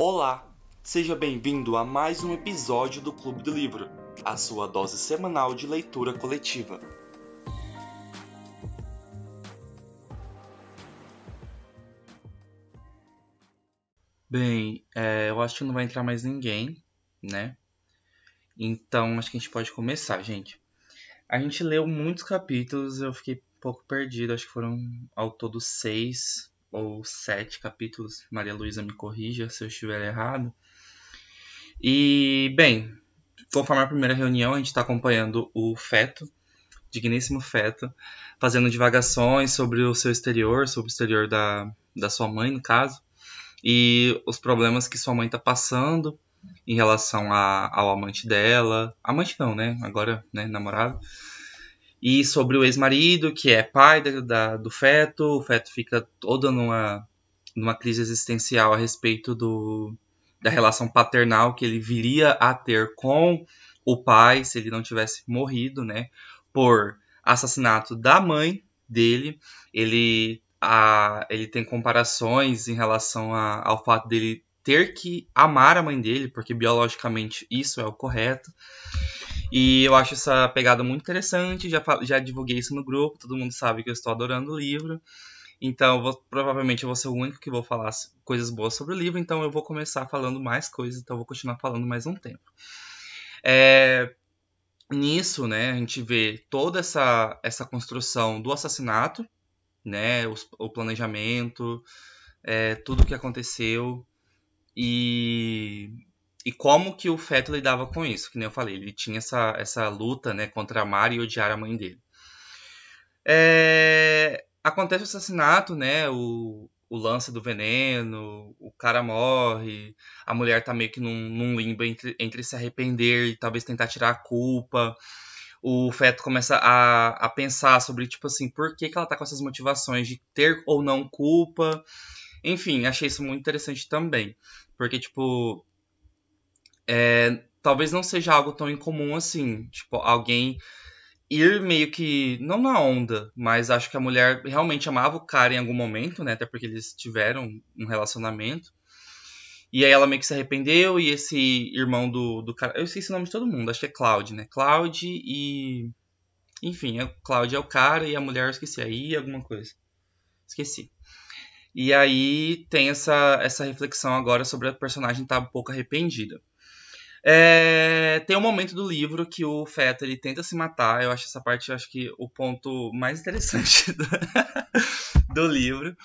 Olá, seja bem-vindo a mais um episódio do Clube do Livro, a sua dose semanal de leitura coletiva. Bem, é, eu acho que não vai entrar mais ninguém, né? Então acho que a gente pode começar, gente. A gente leu muitos capítulos, eu fiquei um pouco perdido, acho que foram ao todo seis ou sete capítulos. Maria Luísa me corrija se eu estiver errado. E, bem, conforme a primeira reunião, a gente está acompanhando o feto, digníssimo feto, fazendo divagações sobre o seu exterior, sobre o exterior da, da sua mãe, no caso, e os problemas que sua mãe está passando em relação a, ao amante dela. Amante não, né? Agora, né, namorado e sobre o ex-marido, que é pai da, da, do feto, o feto fica todo numa, numa crise existencial a respeito do, da relação paternal que ele viria a ter com o pai se ele não tivesse morrido, né, por assassinato da mãe dele. Ele, a, ele tem comparações em relação a, ao fato dele ter que amar a mãe dele, porque biologicamente isso é o correto. E eu acho essa pegada muito interessante, já, já divulguei isso no grupo, todo mundo sabe que eu estou adorando o livro. Então, vou, provavelmente eu vou ser o único que vou falar coisas boas sobre o livro, então eu vou começar falando mais coisas, então eu vou continuar falando mais um tempo. É, nisso, né, a gente vê toda essa, essa construção do assassinato, né, o, o planejamento, é, tudo o que aconteceu, e e como que o feto lidava com isso, que nem eu falei, ele tinha essa, essa luta né, contra amar e odiar a mãe dele. É, acontece o assassinato, né, o, o lance do veneno, o cara morre, a mulher tá meio que num, num limbo entre, entre se arrepender e talvez tentar tirar a culpa. O feto começa a, a pensar sobre, tipo assim, por que, que ela tá com essas motivações de ter ou não culpa. Enfim, achei isso muito interessante também. Porque, tipo, é, talvez não seja algo tão incomum assim. Tipo, alguém ir meio que. Não na onda, mas acho que a mulher realmente amava o cara em algum momento, né? Até porque eles tiveram um relacionamento. E aí ela meio que se arrependeu, e esse irmão do, do cara. Eu esqueci o nome de todo mundo, acho que é Cloud, né? Cloud e. Enfim, é, Cloud é o cara e a mulher eu esqueci aí alguma coisa. Esqueci. E aí tem essa, essa reflexão agora sobre a personagem estar tá um pouco arrependida. É, tem um momento do livro que o feto ele tenta se matar. Eu acho essa parte, acho que o ponto mais interessante do, do, livro,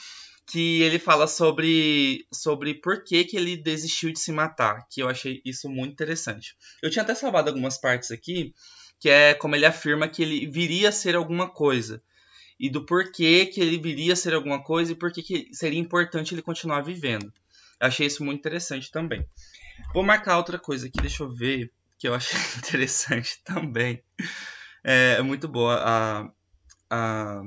que ele fala sobre sobre por que, que ele desistiu de se matar, que eu achei isso muito interessante. Eu tinha até salvado algumas partes aqui, que é como ele afirma que ele viria a ser alguma coisa e do porquê que ele viria a ser alguma coisa e por que seria importante ele continuar vivendo. Eu achei isso muito interessante também. Vou marcar outra coisa aqui, deixa eu ver, que eu achei interessante também. É, é muito boa a, a,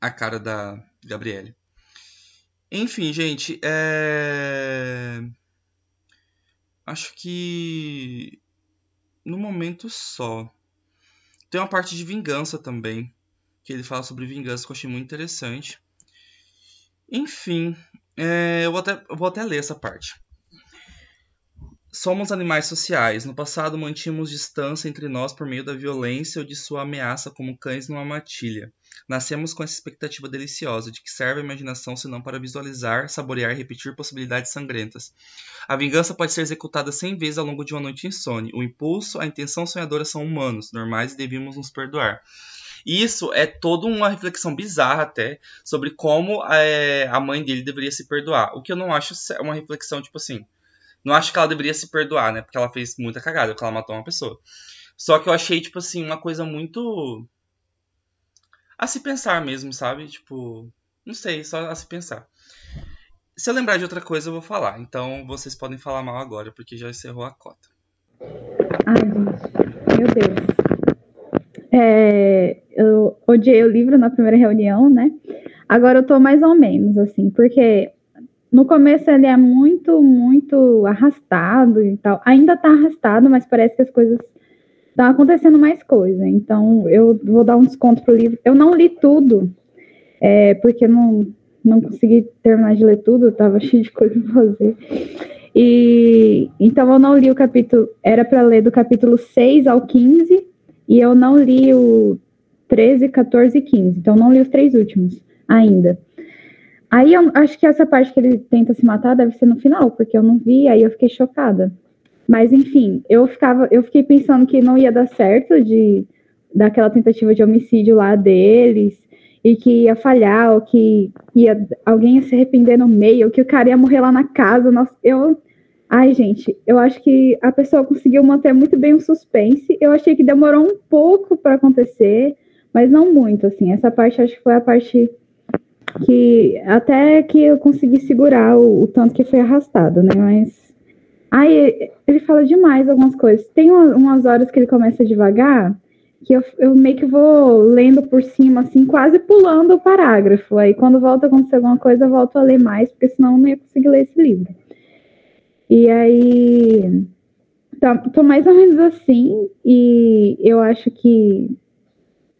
a cara da Gabriele. Enfim, gente, é... acho que no momento só. Tem uma parte de vingança também, que ele fala sobre vingança que eu achei muito interessante. Enfim, é, eu, vou até, eu vou até ler essa parte. Somos animais sociais. No passado, mantínhamos distância entre nós por meio da violência ou de sua ameaça, como cães numa matilha. Nascemos com essa expectativa deliciosa de que serve a imaginação senão para visualizar, saborear e repetir possibilidades sangrentas. A vingança pode ser executada cem vezes ao longo de uma noite insone. O impulso, a intenção sonhadora são humanos, normais e devíamos nos perdoar. Isso é toda uma reflexão bizarra até sobre como é, a mãe dele deveria se perdoar. O que eu não acho uma reflexão tipo assim não acho que ela deveria se perdoar, né? Porque ela fez muita cagada, porque ela matou uma pessoa. Só que eu achei, tipo assim, uma coisa muito. A se pensar mesmo, sabe? Tipo. Não sei, só a se pensar. Se eu lembrar de outra coisa, eu vou falar. Então vocês podem falar mal agora, porque já encerrou a cota. Ai, gente. Meu Deus. É, eu odiei o livro na primeira reunião, né? Agora eu tô mais ou menos, assim, porque no começo ele é muito, muito arrastado e tal. Ainda tá arrastado, mas parece que as coisas estão acontecendo mais coisa. Então eu vou dar um desconto pro livro. Eu não li tudo, é, porque não, não consegui terminar de ler tudo, estava cheio de coisa para fazer. E então eu não li o capítulo, era para ler do capítulo 6 ao 15, e eu não li o 13, 14 e 15. Então não li os três últimos ainda. Aí eu acho que essa parte que ele tenta se matar deve ser no final, porque eu não vi, aí eu fiquei chocada. Mas enfim, eu ficava, eu fiquei pensando que não ia dar certo de daquela tentativa de homicídio lá deles e que ia falhar, ou que ia alguém ia se arrepender no meio, que o cara ia morrer lá na casa. Nossa, eu Ai, gente, eu acho que a pessoa conseguiu manter muito bem o suspense. Eu achei que demorou um pouco para acontecer, mas não muito, assim. Essa parte acho que foi a parte que até que eu consegui segurar o, o tanto que foi arrastado, né? Mas aí ele fala demais algumas coisas. Tem umas horas que ele começa devagar, que eu, eu meio que vou lendo por cima, assim, quase pulando o parágrafo. Aí quando volta a acontecer alguma coisa, eu volto a ler mais, porque senão eu não ia conseguir ler esse livro. E aí, tá, tô mais ou menos assim, e eu acho que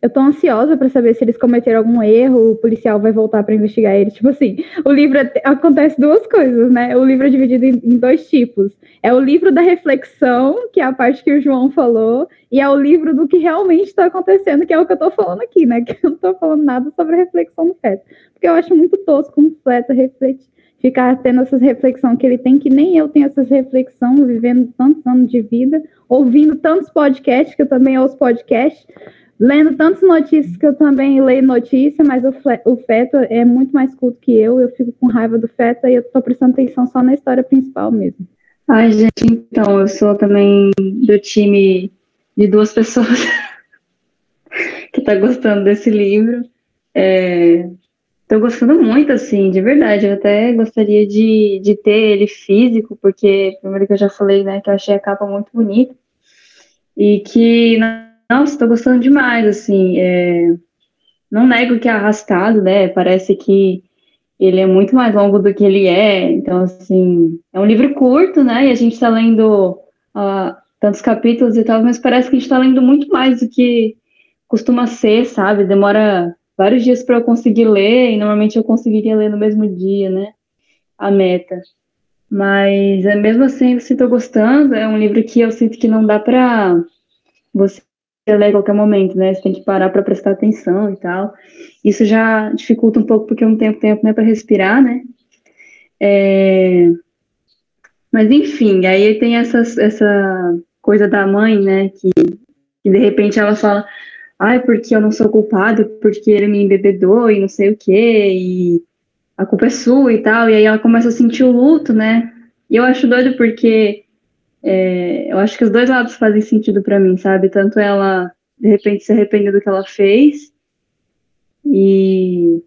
eu tô ansiosa para saber se eles cometeram algum erro, o policial vai voltar para investigar eles. Tipo assim, o livro acontece duas coisas, né? O livro é dividido em, em, dois tipos. É o livro da reflexão, que é a parte que o João falou, e é o livro do que realmente está acontecendo, que é o que eu tô falando aqui, né? Que eu não tô falando nada sobre a reflexão do feto. Porque eu acho muito tosco um feto refletir ficar tendo essas reflexões que ele tem, que nem eu tenho essas reflexões, vivendo tantos anos de vida, ouvindo tantos podcasts, que eu também ouço podcasts, lendo tantas notícias que eu também leio notícia, mas o, o é muito mais culto que eu, eu fico com raiva do feto e eu tô prestando atenção só na história principal mesmo. Ai, gente, então, eu sou também do time de duas pessoas que tá gostando desse livro. É, tô gostando muito, assim, de verdade. Eu até gostaria de, de ter ele físico, porque, primeiro que eu já falei, né, que eu achei a capa muito bonita. E que nossa, tô gostando demais, assim. É... Não nego que é arrastado, né? Parece que ele é muito mais longo do que ele é. Então, assim, é um livro curto, né? E a gente está lendo uh, tantos capítulos e tal, mas parece que a gente está lendo muito mais do que costuma ser, sabe? Demora vários dias para eu conseguir ler, e normalmente eu conseguiria ler no mesmo dia, né? A meta. Mas é mesmo assim, eu sinto gostando. É um livro que eu sinto que não dá para você ler a qualquer momento, né? Você tem que parar para prestar atenção e tal. Isso já dificulta um pouco porque eu não tenho tempo né, para respirar, né? É... Mas enfim, aí tem essa, essa coisa da mãe, né? Que, que de repente ela fala, ai, porque eu não sou culpada, porque ele me embebedou e não sei o quê, e a culpa é sua e tal. E aí ela começa a sentir o luto, né? E eu acho doido porque é, eu acho que os dois lados fazem sentido para mim, sabe? Tanto ela, de repente, se arrepender do que ela fez e,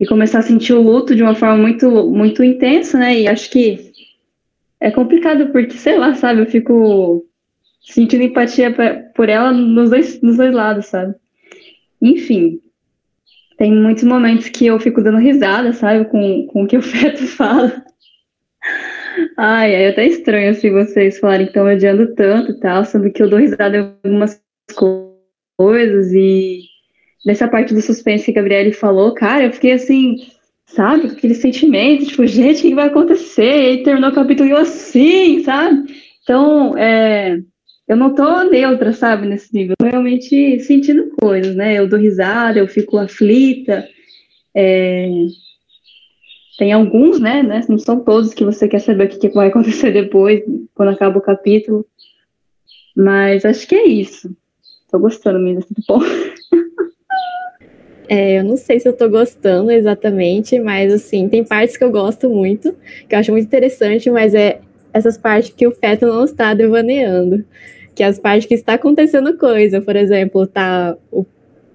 e começar a sentir o luto de uma forma muito, muito intensa, né? E acho que é complicado porque, sei lá, sabe? Eu fico sentindo empatia pra, por ela nos dois, nos dois lados, sabe? Enfim, tem muitos momentos que eu fico dando risada, sabe? Com, com o que o Feto fala. Ai, é até estranho assim vocês falarem que estão odiando tanto e tal, sendo que eu dou risada em algumas coisas e nessa parte do suspense que a Gabriele falou, cara, eu fiquei assim, sabe, com aquele sentimento, tipo, gente, o que vai acontecer? E aí terminou o capítulo assim, sabe? Então, é, eu não tô neutra, sabe, nesse nível, eu realmente sentindo coisas, né? Eu dou risada, eu fico aflita, é, tem alguns, né, né? Não são todos que você quer saber o que, que vai acontecer depois, quando acaba o capítulo. Mas acho que é isso. Tô gostando mesmo desse bom. É, eu não sei se eu tô gostando exatamente, mas assim, tem partes que eu gosto muito, que eu acho muito interessante, mas é essas partes que o feto não está devaneando. Que é as partes que está acontecendo coisa, por exemplo, tá o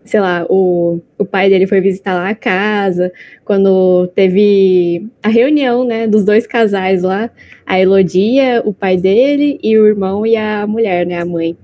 sei lá, o, o pai dele foi visitar lá a casa, quando teve a reunião, né, dos dois casais lá, a Elodia, o pai dele, e o irmão e a mulher, né, a mãe.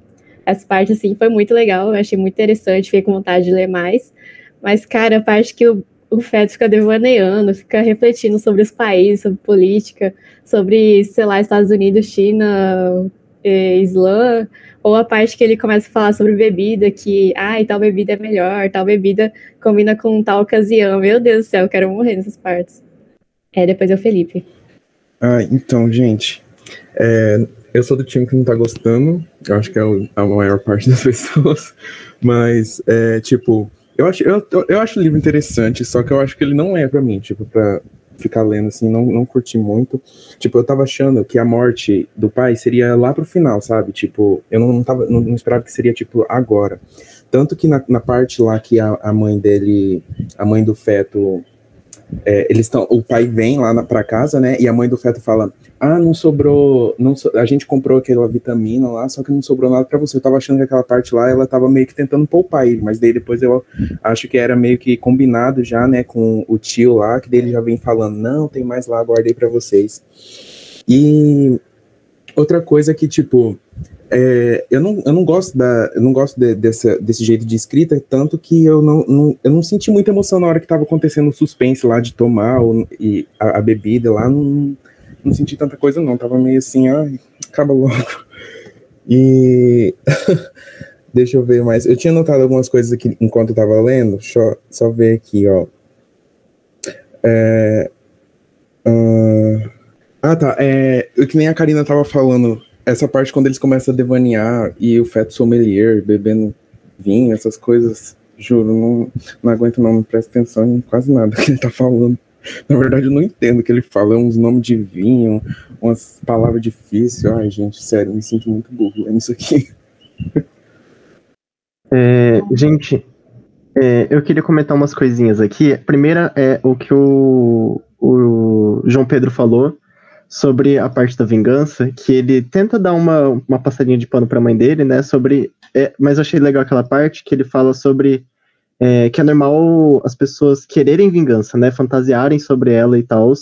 Essa parte, assim, foi muito legal, eu achei muito interessante, fiquei com vontade de ler mais. Mas, cara, a parte que o, o Feto fica devaneando, fica refletindo sobre os países, sobre política, sobre, sei lá, Estados Unidos, China, é, islã, ou a parte que ele começa a falar sobre bebida, que, ai, tal bebida é melhor, tal bebida combina com tal ocasião. Meu Deus do céu, eu quero morrer nessas partes. É, depois é o Felipe. Ah, então, gente, é, eu sou do time que não tá gostando, eu acho que é a maior parte das pessoas, mas, é, tipo, eu acho, eu, eu acho o livro interessante, só que eu acho que ele não é para mim, tipo, pra ficar lendo, assim, não, não curti muito. Tipo, eu tava achando que a morte do pai seria lá pro final, sabe? Tipo, eu não, tava, não, não esperava que seria, tipo, agora. Tanto que na, na parte lá que a, a mãe dele, a mãe do feto é, eles estão, o pai vem lá para casa, né? E a mãe do feto fala: "Ah, não sobrou, não so, a gente comprou aquela vitamina lá, só que não sobrou nada para você". Eu tava achando que aquela parte lá ela tava meio que tentando poupar ele, mas daí depois eu acho que era meio que combinado já, né, com o tio lá, que dele já vem falando: "Não, tem mais lá, guardei para vocês". E outra coisa que tipo, é, eu, não, eu não gosto da eu não gosto de, dessa, desse jeito de escrita tanto que eu não, não, eu não senti muita emoção na hora que estava acontecendo o suspense lá de tomar o, e a, a, bebida lá não, não senti tanta coisa não tava meio assim ah acaba logo. E deixa eu ver mais eu tinha notado algumas coisas aqui enquanto eu tava lendo só, só ver aqui ó. É, uh, ah tá é, que nem a Karina tava falando essa parte quando eles começam a devanear e o feto sommelier bebendo vinho, essas coisas, juro, não, não aguento não, não presto atenção em quase nada que ele tá falando. Na verdade, eu não entendo o que ele fala, é uns nomes de vinho, umas palavras difíceis. Ai, gente, sério, me sinto muito burro nisso aqui. É, gente, é, eu queria comentar umas coisinhas aqui. A primeira é o que o, o João Pedro falou sobre a parte da vingança, que ele tenta dar uma, uma passadinha de pano para a mãe dele, né? Sobre, é, mas eu achei legal aquela parte que ele fala sobre é, que é normal as pessoas quererem vingança, né? Fantasiarem sobre ela e tal,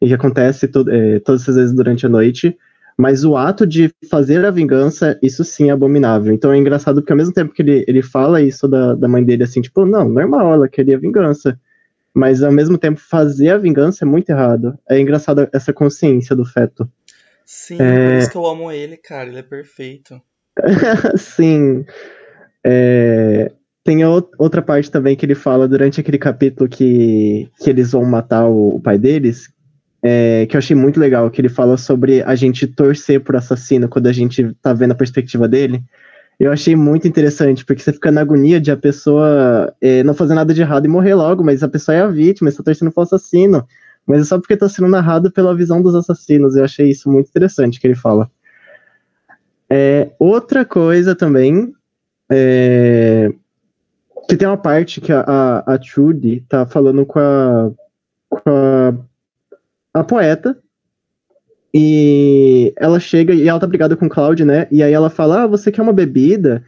e que acontece to, é, todas as vezes durante a noite. Mas o ato de fazer a vingança, isso sim é abominável. Então é engraçado porque ao mesmo tempo que ele, ele fala isso da, da mãe dele, assim, tipo, não, normal, ela queria vingança mas ao mesmo tempo fazer a vingança é muito errado. É engraçado essa consciência do feto. Sim, é... por isso que eu amo ele, cara, ele é perfeito. Sim. É... Tem outra parte também que ele fala durante aquele capítulo que, que eles vão matar o, o pai deles, é, que eu achei muito legal, que ele fala sobre a gente torcer por assassino quando a gente tá vendo a perspectiva dele eu achei muito interessante, porque você fica na agonia de a pessoa é, não fazer nada de errado e morrer logo, mas a pessoa é a vítima, está torcendo pro assassino. Mas é só porque está sendo narrado pela visão dos assassinos. Eu achei isso muito interessante que ele fala. É, outra coisa também, é, que tem uma parte que a, a, a Trudy tá falando com a, com a, a poeta, e ela chega e ela tá brigada com o Cloud, né? E aí ela fala: Ah, você quer uma bebida?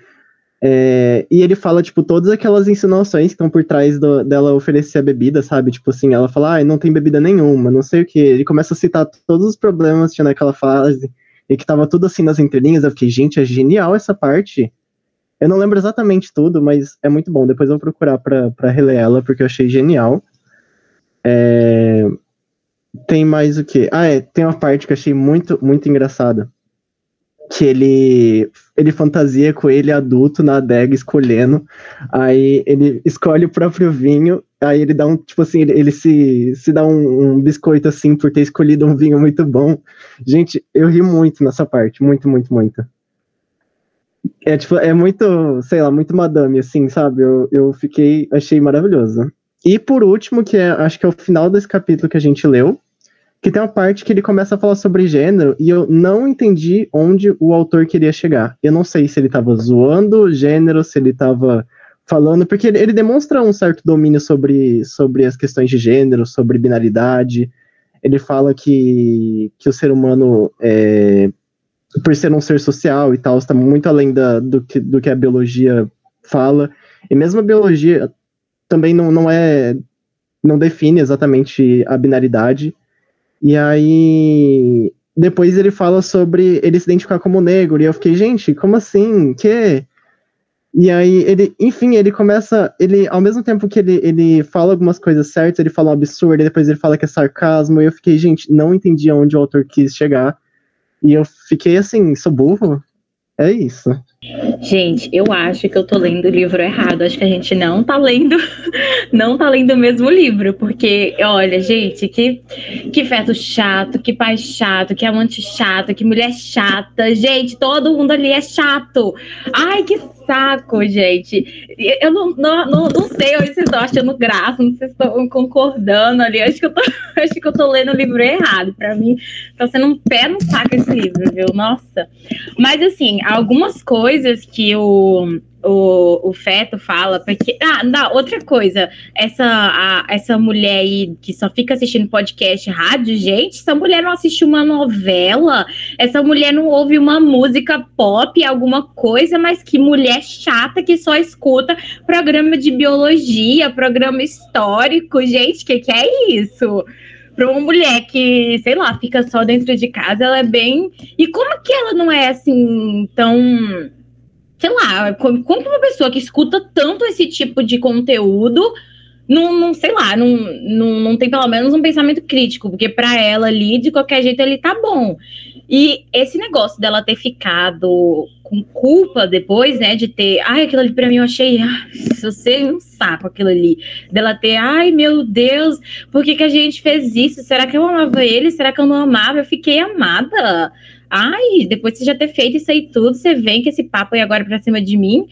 É, e ele fala, tipo, todas aquelas insinuações que estão por trás do, dela oferecer a bebida, sabe? Tipo assim, ela fala, ah, não tem bebida nenhuma, não sei o que. Ele começa a citar todos os problemas que tinha naquela fase, e que tava tudo assim nas entrelinhas. Eu fiquei, gente, é genial essa parte. Eu não lembro exatamente tudo, mas é muito bom. Depois eu vou procurar pra, pra reler ela, porque eu achei genial. É, tem mais o que? Ah, é, tem uma parte que eu achei muito, muito engraçada. Que ele, ele fantasia com ele adulto na adega escolhendo. Aí ele escolhe o próprio vinho. Aí ele dá um, tipo assim, ele, ele se, se dá um, um, biscoito assim por ter escolhido um vinho muito bom. Gente, eu ri muito nessa parte. Muito, muito, muito. É tipo, é muito, sei lá, muito madame, assim, sabe? Eu, eu fiquei, achei maravilhoso. E por último, que é, acho que é o final desse capítulo que a gente leu, que tem uma parte que ele começa a falar sobre gênero e eu não entendi onde o autor queria chegar. Eu não sei se ele estava zoando gênero, se ele estava falando, porque ele, ele, demonstra um certo domínio sobre, sobre as questões de gênero, sobre binaridade. Ele fala que, que o ser humano, é, por ser um ser social e tal, está muito além da, do, que, do que a biologia fala. E mesmo a biologia também não, não é não define exatamente a binaridade. E aí depois ele fala sobre ele se identificar como negro, e eu fiquei, gente, como assim? Que? E aí ele, enfim, ele começa, ele, ao mesmo tempo que ele, ele fala algumas coisas certas, ele fala um absurdo, e depois ele fala que é sarcasmo, e eu fiquei, gente, não entendi aonde o autor quis chegar. E eu fiquei assim, sou burro? É isso. Gente, eu acho que eu tô lendo o livro errado. Acho que a gente não tá lendo, não tá lendo o mesmo livro, porque olha, gente, que que feto chato, que pai chato, que amante chato, que mulher chata. Gente, todo mundo ali é chato. Ai, que saco, gente. Eu não, não, não, não sei se vocês estão achando graça, não sei se estão concordando ali. Acho que, eu tô, acho que eu tô lendo o livro errado. Para mim, tá sendo um pé no saco esse livro, viu? Nossa. Mas, assim, algumas coisas que o o, o feto fala, porque. Ah, não, outra coisa. Essa, a, essa mulher aí que só fica assistindo podcast rádio, gente, essa mulher não assiste uma novela, essa mulher não ouve uma música pop, alguma coisa, mas que mulher chata que só escuta programa de biologia, programa histórico, gente, que que é isso? para uma mulher que, sei lá, fica só dentro de casa, ela é bem. E como que ela não é assim tão sei lá, como, como uma pessoa que escuta tanto esse tipo de conteúdo não, não sei lá, não, não, não tem pelo menos um pensamento crítico, porque para ela ali, de qualquer jeito, ele tá bom. E esse negócio dela ter ficado com culpa depois, né, de ter, ai, aquilo ali pra mim eu achei, ah, você um saco aquilo ali, dela ter, ai, meu Deus, por que que a gente fez isso? Será que eu amava ele? Será que eu não amava? Eu fiquei amada. Ai, depois de já ter feito isso aí tudo, você vem com esse papo aí agora pra cima de mim.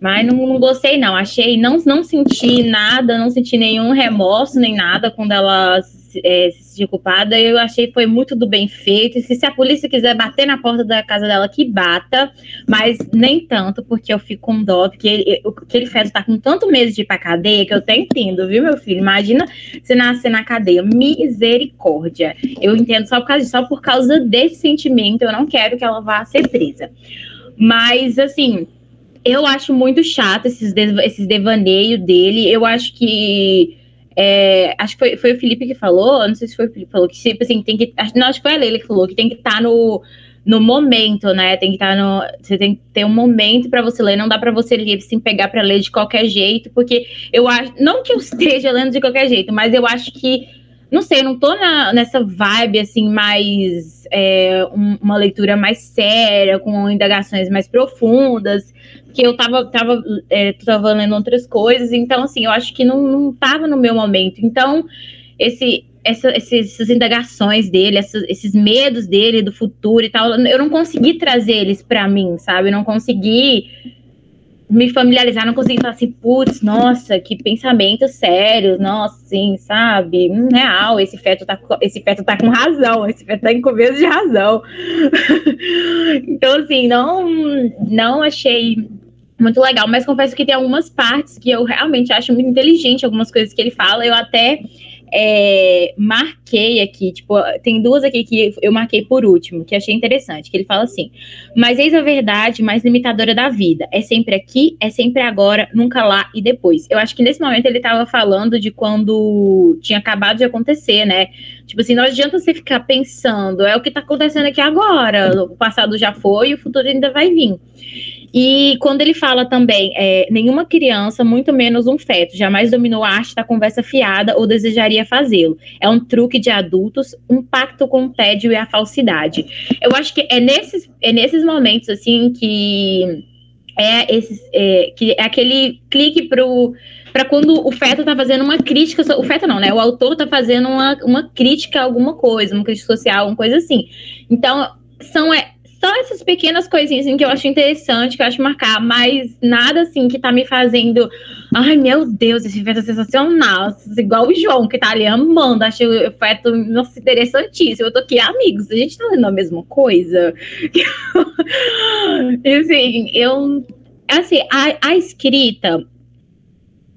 Mas não, não, gostei, não. Achei, não, não senti nada, não senti nenhum remorso, nem nada quando ela é, se sentir culpada. Eu achei que foi muito do bem feito. E se, se a polícia quiser bater na porta da casa dela, que bata, mas nem tanto, porque eu fico com dó, porque ele, aquele feto tá com tanto medo de ir pra cadeia que eu até entendo, viu, meu filho? Imagina você nascer na cadeia. Misericórdia. Eu entendo só por causa, só por causa desse sentimento. Eu não quero que ela vá ser presa. Mas, assim. Eu acho muito chato esses, esses devaneios dele. Eu acho que é, acho que foi, foi o Felipe que falou, não sei se foi o Felipe que falou, que tipo assim, tem que. Acho, não, acho que foi a Leila que falou, que tem que estar tá no, no momento, né? Tem que estar tá no. Você tem que ter um momento para você ler, não dá para você assim, pegar para ler de qualquer jeito, porque eu acho. Não que eu esteja lendo de qualquer jeito, mas eu acho que. Não sei, eu não tô na, nessa vibe assim, mais. É, um, uma leitura mais séria, com indagações mais profundas que eu tava, tava, é, tava lendo outras coisas, então, assim, eu acho que não, não tava no meu momento. Então, esse, essa, essas indagações dele, essas, esses medos dele do futuro e tal, eu não consegui trazer eles para mim, sabe? Eu não consegui me familiarizar, não consegui falar assim, putz, nossa, que pensamentos sérios, nossa, sim, sabe? Hum, real, esse feto tá, esse feto tá com razão, esse feto tá em começo de razão. então, assim, não, não achei muito legal, mas confesso que tem algumas partes que eu realmente acho muito inteligente, algumas coisas que ele fala, eu até é, marquei aqui, tipo, tem duas aqui que eu marquei por último, que achei interessante, que ele fala assim, mas eis a verdade mais limitadora da vida, é sempre aqui, é sempre agora, nunca lá e depois. Eu acho que nesse momento ele estava falando de quando tinha acabado de acontecer, né, tipo assim, não adianta você ficar pensando, é o que está acontecendo aqui agora, o passado já foi o futuro ainda vai vir. E quando ele fala também, é, nenhuma criança, muito menos um feto, jamais dominou a arte da conversa fiada ou desejaria fazê-lo. É um truque de adultos, um pacto com o tédio e a falsidade. Eu acho que é nesses, é nesses momentos, assim, que é, esses, é, que é aquele clique pro para quando o feto tá fazendo uma crítica, o feto não, né? O autor tá fazendo uma, uma crítica a alguma coisa, uma crítica social, uma coisa assim. Então, são é, só essas pequenas coisinhas assim, que eu acho interessante, que eu acho marcar, mas nada assim que tá me fazendo. Ai, meu Deus, esse feto é sensacional. Igual o João, que tá ali amando. Achei o feto nossa, interessantíssimo. Eu tô aqui, amigos, a gente tá lendo a mesma coisa. e assim, eu. Assim, a, a escrita,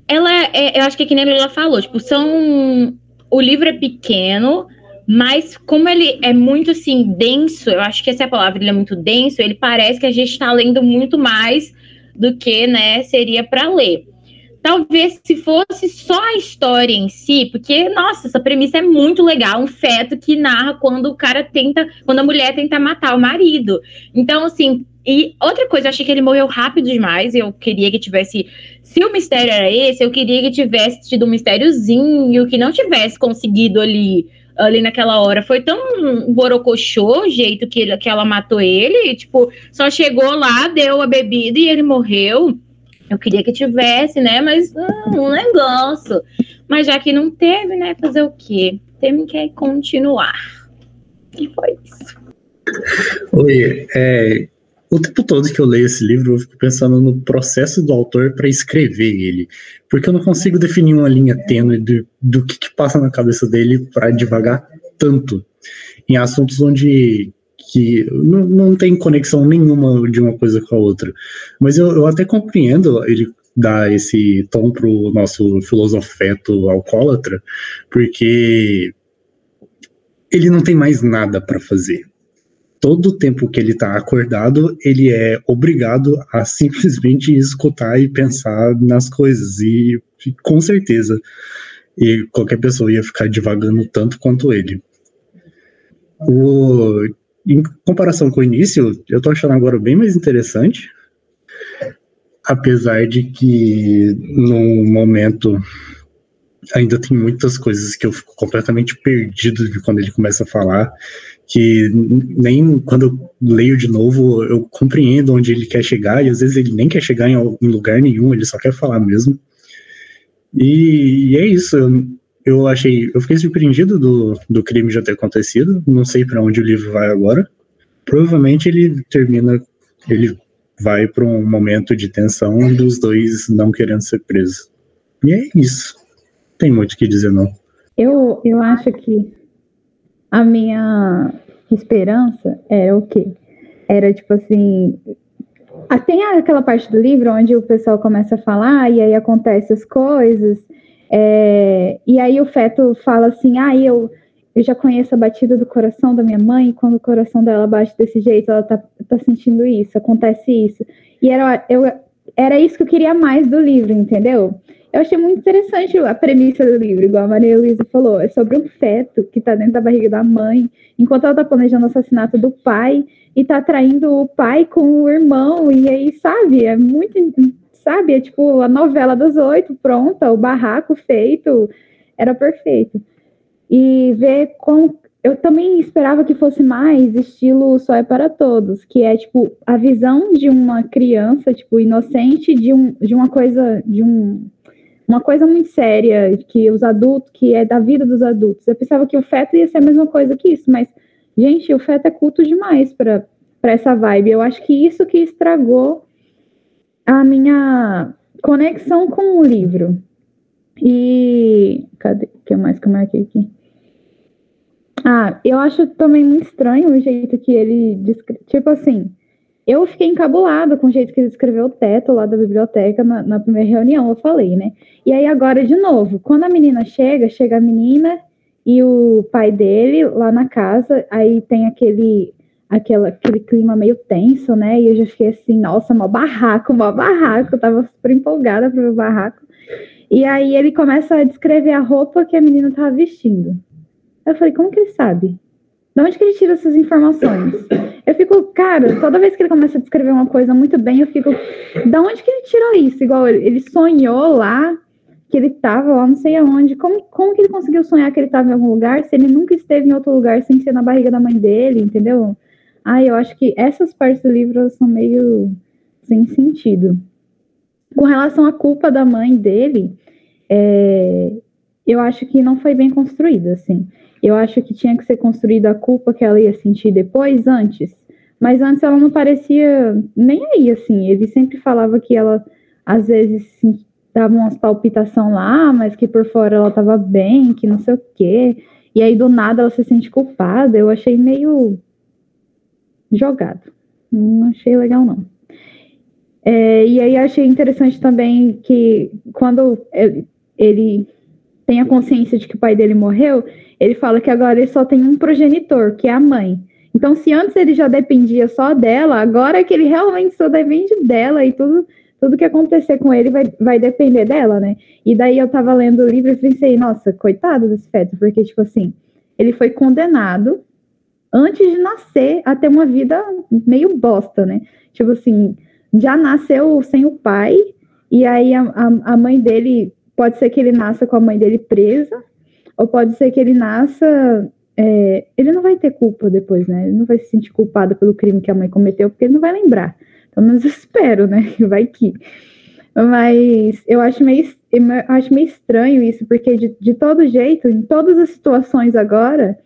ela é, eu acho que é que nem ela falou, tipo, são. O livro é pequeno, mas como ele é muito assim denso, eu acho que essa é a palavra, ele é muito denso, ele parece que a gente está lendo muito mais do que, né, seria para ler. Talvez se fosse só a história em si, porque nossa, essa premissa é muito legal, um feto que narra quando o cara tenta, quando a mulher tenta matar o marido. Então, assim, e outra coisa, eu achei que ele morreu rápido demais. Eu queria que tivesse. Se o mistério era esse, eu queria que tivesse tido um mistériozinho, que não tivesse conseguido ali ali naquela hora. Foi tão borocochô o jeito que, ele, que ela matou ele. Tipo, só chegou lá, deu a bebida e ele morreu. Eu queria que tivesse, né? Mas hum, um negócio. Mas já que não teve, né? Fazer o quê? Temos que continuar. E foi isso. Oi, é, o tempo todo que eu leio esse livro, eu fico pensando no processo do autor para escrever ele. Porque eu não consigo definir uma linha tênue do, do que, que passa na cabeça dele para devagar tanto em assuntos onde que não, não tem conexão nenhuma de uma coisa com a outra. Mas eu, eu até compreendo ele dar esse tom pro nosso filosofeto alcoólatra, porque ele não tem mais nada para fazer todo o tempo que ele está acordado, ele é obrigado a simplesmente escutar e pensar nas coisas. E com certeza, e qualquer pessoa ia ficar divagando tanto quanto ele. O, em comparação com o início, eu estou achando agora bem mais interessante. Apesar de que no momento ainda tem muitas coisas que eu fico completamente perdido de quando ele começa a falar que nem quando leio de novo eu compreendo onde ele quer chegar e às vezes ele nem quer chegar em, lugar nenhum, ele só quer falar mesmo. E, e é isso. Eu, achei, eu fiquei surpreendido do, do crime já ter acontecido. Não sei para onde o livro vai agora. Provavelmente ele termina, ele vai para um momento de tensão dos dois não querendo ser presos. E é isso. Tem muito o que dizer não. Eu, eu acho que a minha esperança era o quê? Era tipo assim. Tem aquela parte do livro onde o pessoal começa a falar e aí acontecem as coisas. É, e aí o feto fala assim: ah, eu, eu já conheço a batida do coração da minha mãe, quando o coração dela bate desse jeito, ela tá, tá sentindo isso, acontece isso. E era, eu, era isso que eu queria mais do livro, entendeu? Eu achei muito interessante a premissa do livro, igual a Maria Luísa falou. É sobre um feto que está dentro da barriga da mãe, enquanto ela está planejando o assassinato do pai e está traindo o pai com o irmão. E aí, sabe, é muito. Sabe, é tipo a novela das oito, pronta, o barraco feito, era perfeito. E ver com. Eu também esperava que fosse mais estilo Só é para Todos, que é tipo a visão de uma criança, tipo, inocente de, um, de uma coisa, de um uma coisa muito séria, que os adultos, que é da vida dos adultos. Eu pensava que o feto ia ser a mesma coisa que isso, mas, gente, o feto é culto demais para essa vibe. Eu acho que isso que estragou a minha conexão com o livro. E. Cadê? O que mais que eu marquei aqui? Ah, eu acho também muito estranho o jeito que ele. Tipo assim eu fiquei encabulada com o jeito que ele escreveu o teto lá da biblioteca na, na, primeira reunião, eu falei, né? E aí agora, de novo, quando a menina chega, chega a menina e o pai dele lá na casa, aí tem aquele, aquela, aquele clima meio tenso, né? E eu já fiquei assim, nossa, mó barraco, mó barraco, eu tava super empolgada pro meu barraco. E aí ele começa a descrever a roupa que a menina tava vestindo. Eu falei, como que ele sabe? De onde que ele tira essas informações? Eu fico, cara, toda vez que ele começa a descrever uma coisa muito bem, eu fico, da onde que ele tirou isso? Igual ele sonhou lá que ele estava lá não sei aonde. Como, como que ele conseguiu sonhar que ele estava em algum lugar se ele nunca esteve em outro lugar sem ser na barriga da mãe dele, entendeu? Ah, eu acho que essas partes do livro são meio sem sentido. Com relação à culpa da mãe dele, é, eu acho que não foi bem construída, assim. Eu acho que tinha que ser construída a culpa que ela ia sentir depois, antes. Mas antes ela não parecia nem aí, assim. Ele sempre falava que ela, às vezes, dava umas palpitação lá, mas que por fora ela tava bem, que não sei o quê. E aí, do nada, ela se sente culpada. Eu achei meio jogado. Não achei legal, não. É, e aí, achei interessante também que quando ele, ele tem a consciência de que o pai dele morreu, ele fala que agora ele só tem um progenitor, que é a mãe. Então, se antes ele já dependia só dela, agora que ele realmente só depende dela e tudo, tudo que acontecer com ele vai, vai depender dela, né? E daí eu tava lendo o livro e pensei, nossa, coitado desse feto, porque, tipo assim, ele foi condenado antes de nascer a ter uma vida meio bosta, né? Tipo assim, já nasceu sem o pai, e aí a, a, a mãe dele, pode ser que ele nasça com a mãe dele presa, ou pode ser que ele nasça. É, ele não vai ter culpa depois, né? Ele não vai se sentir culpado pelo crime que a mãe cometeu, porque ele não vai lembrar. Pelo menos espero, né? Vai que. Mas eu acho meio, eu acho meio estranho isso, porque de, de todo jeito, em todas as situações agora,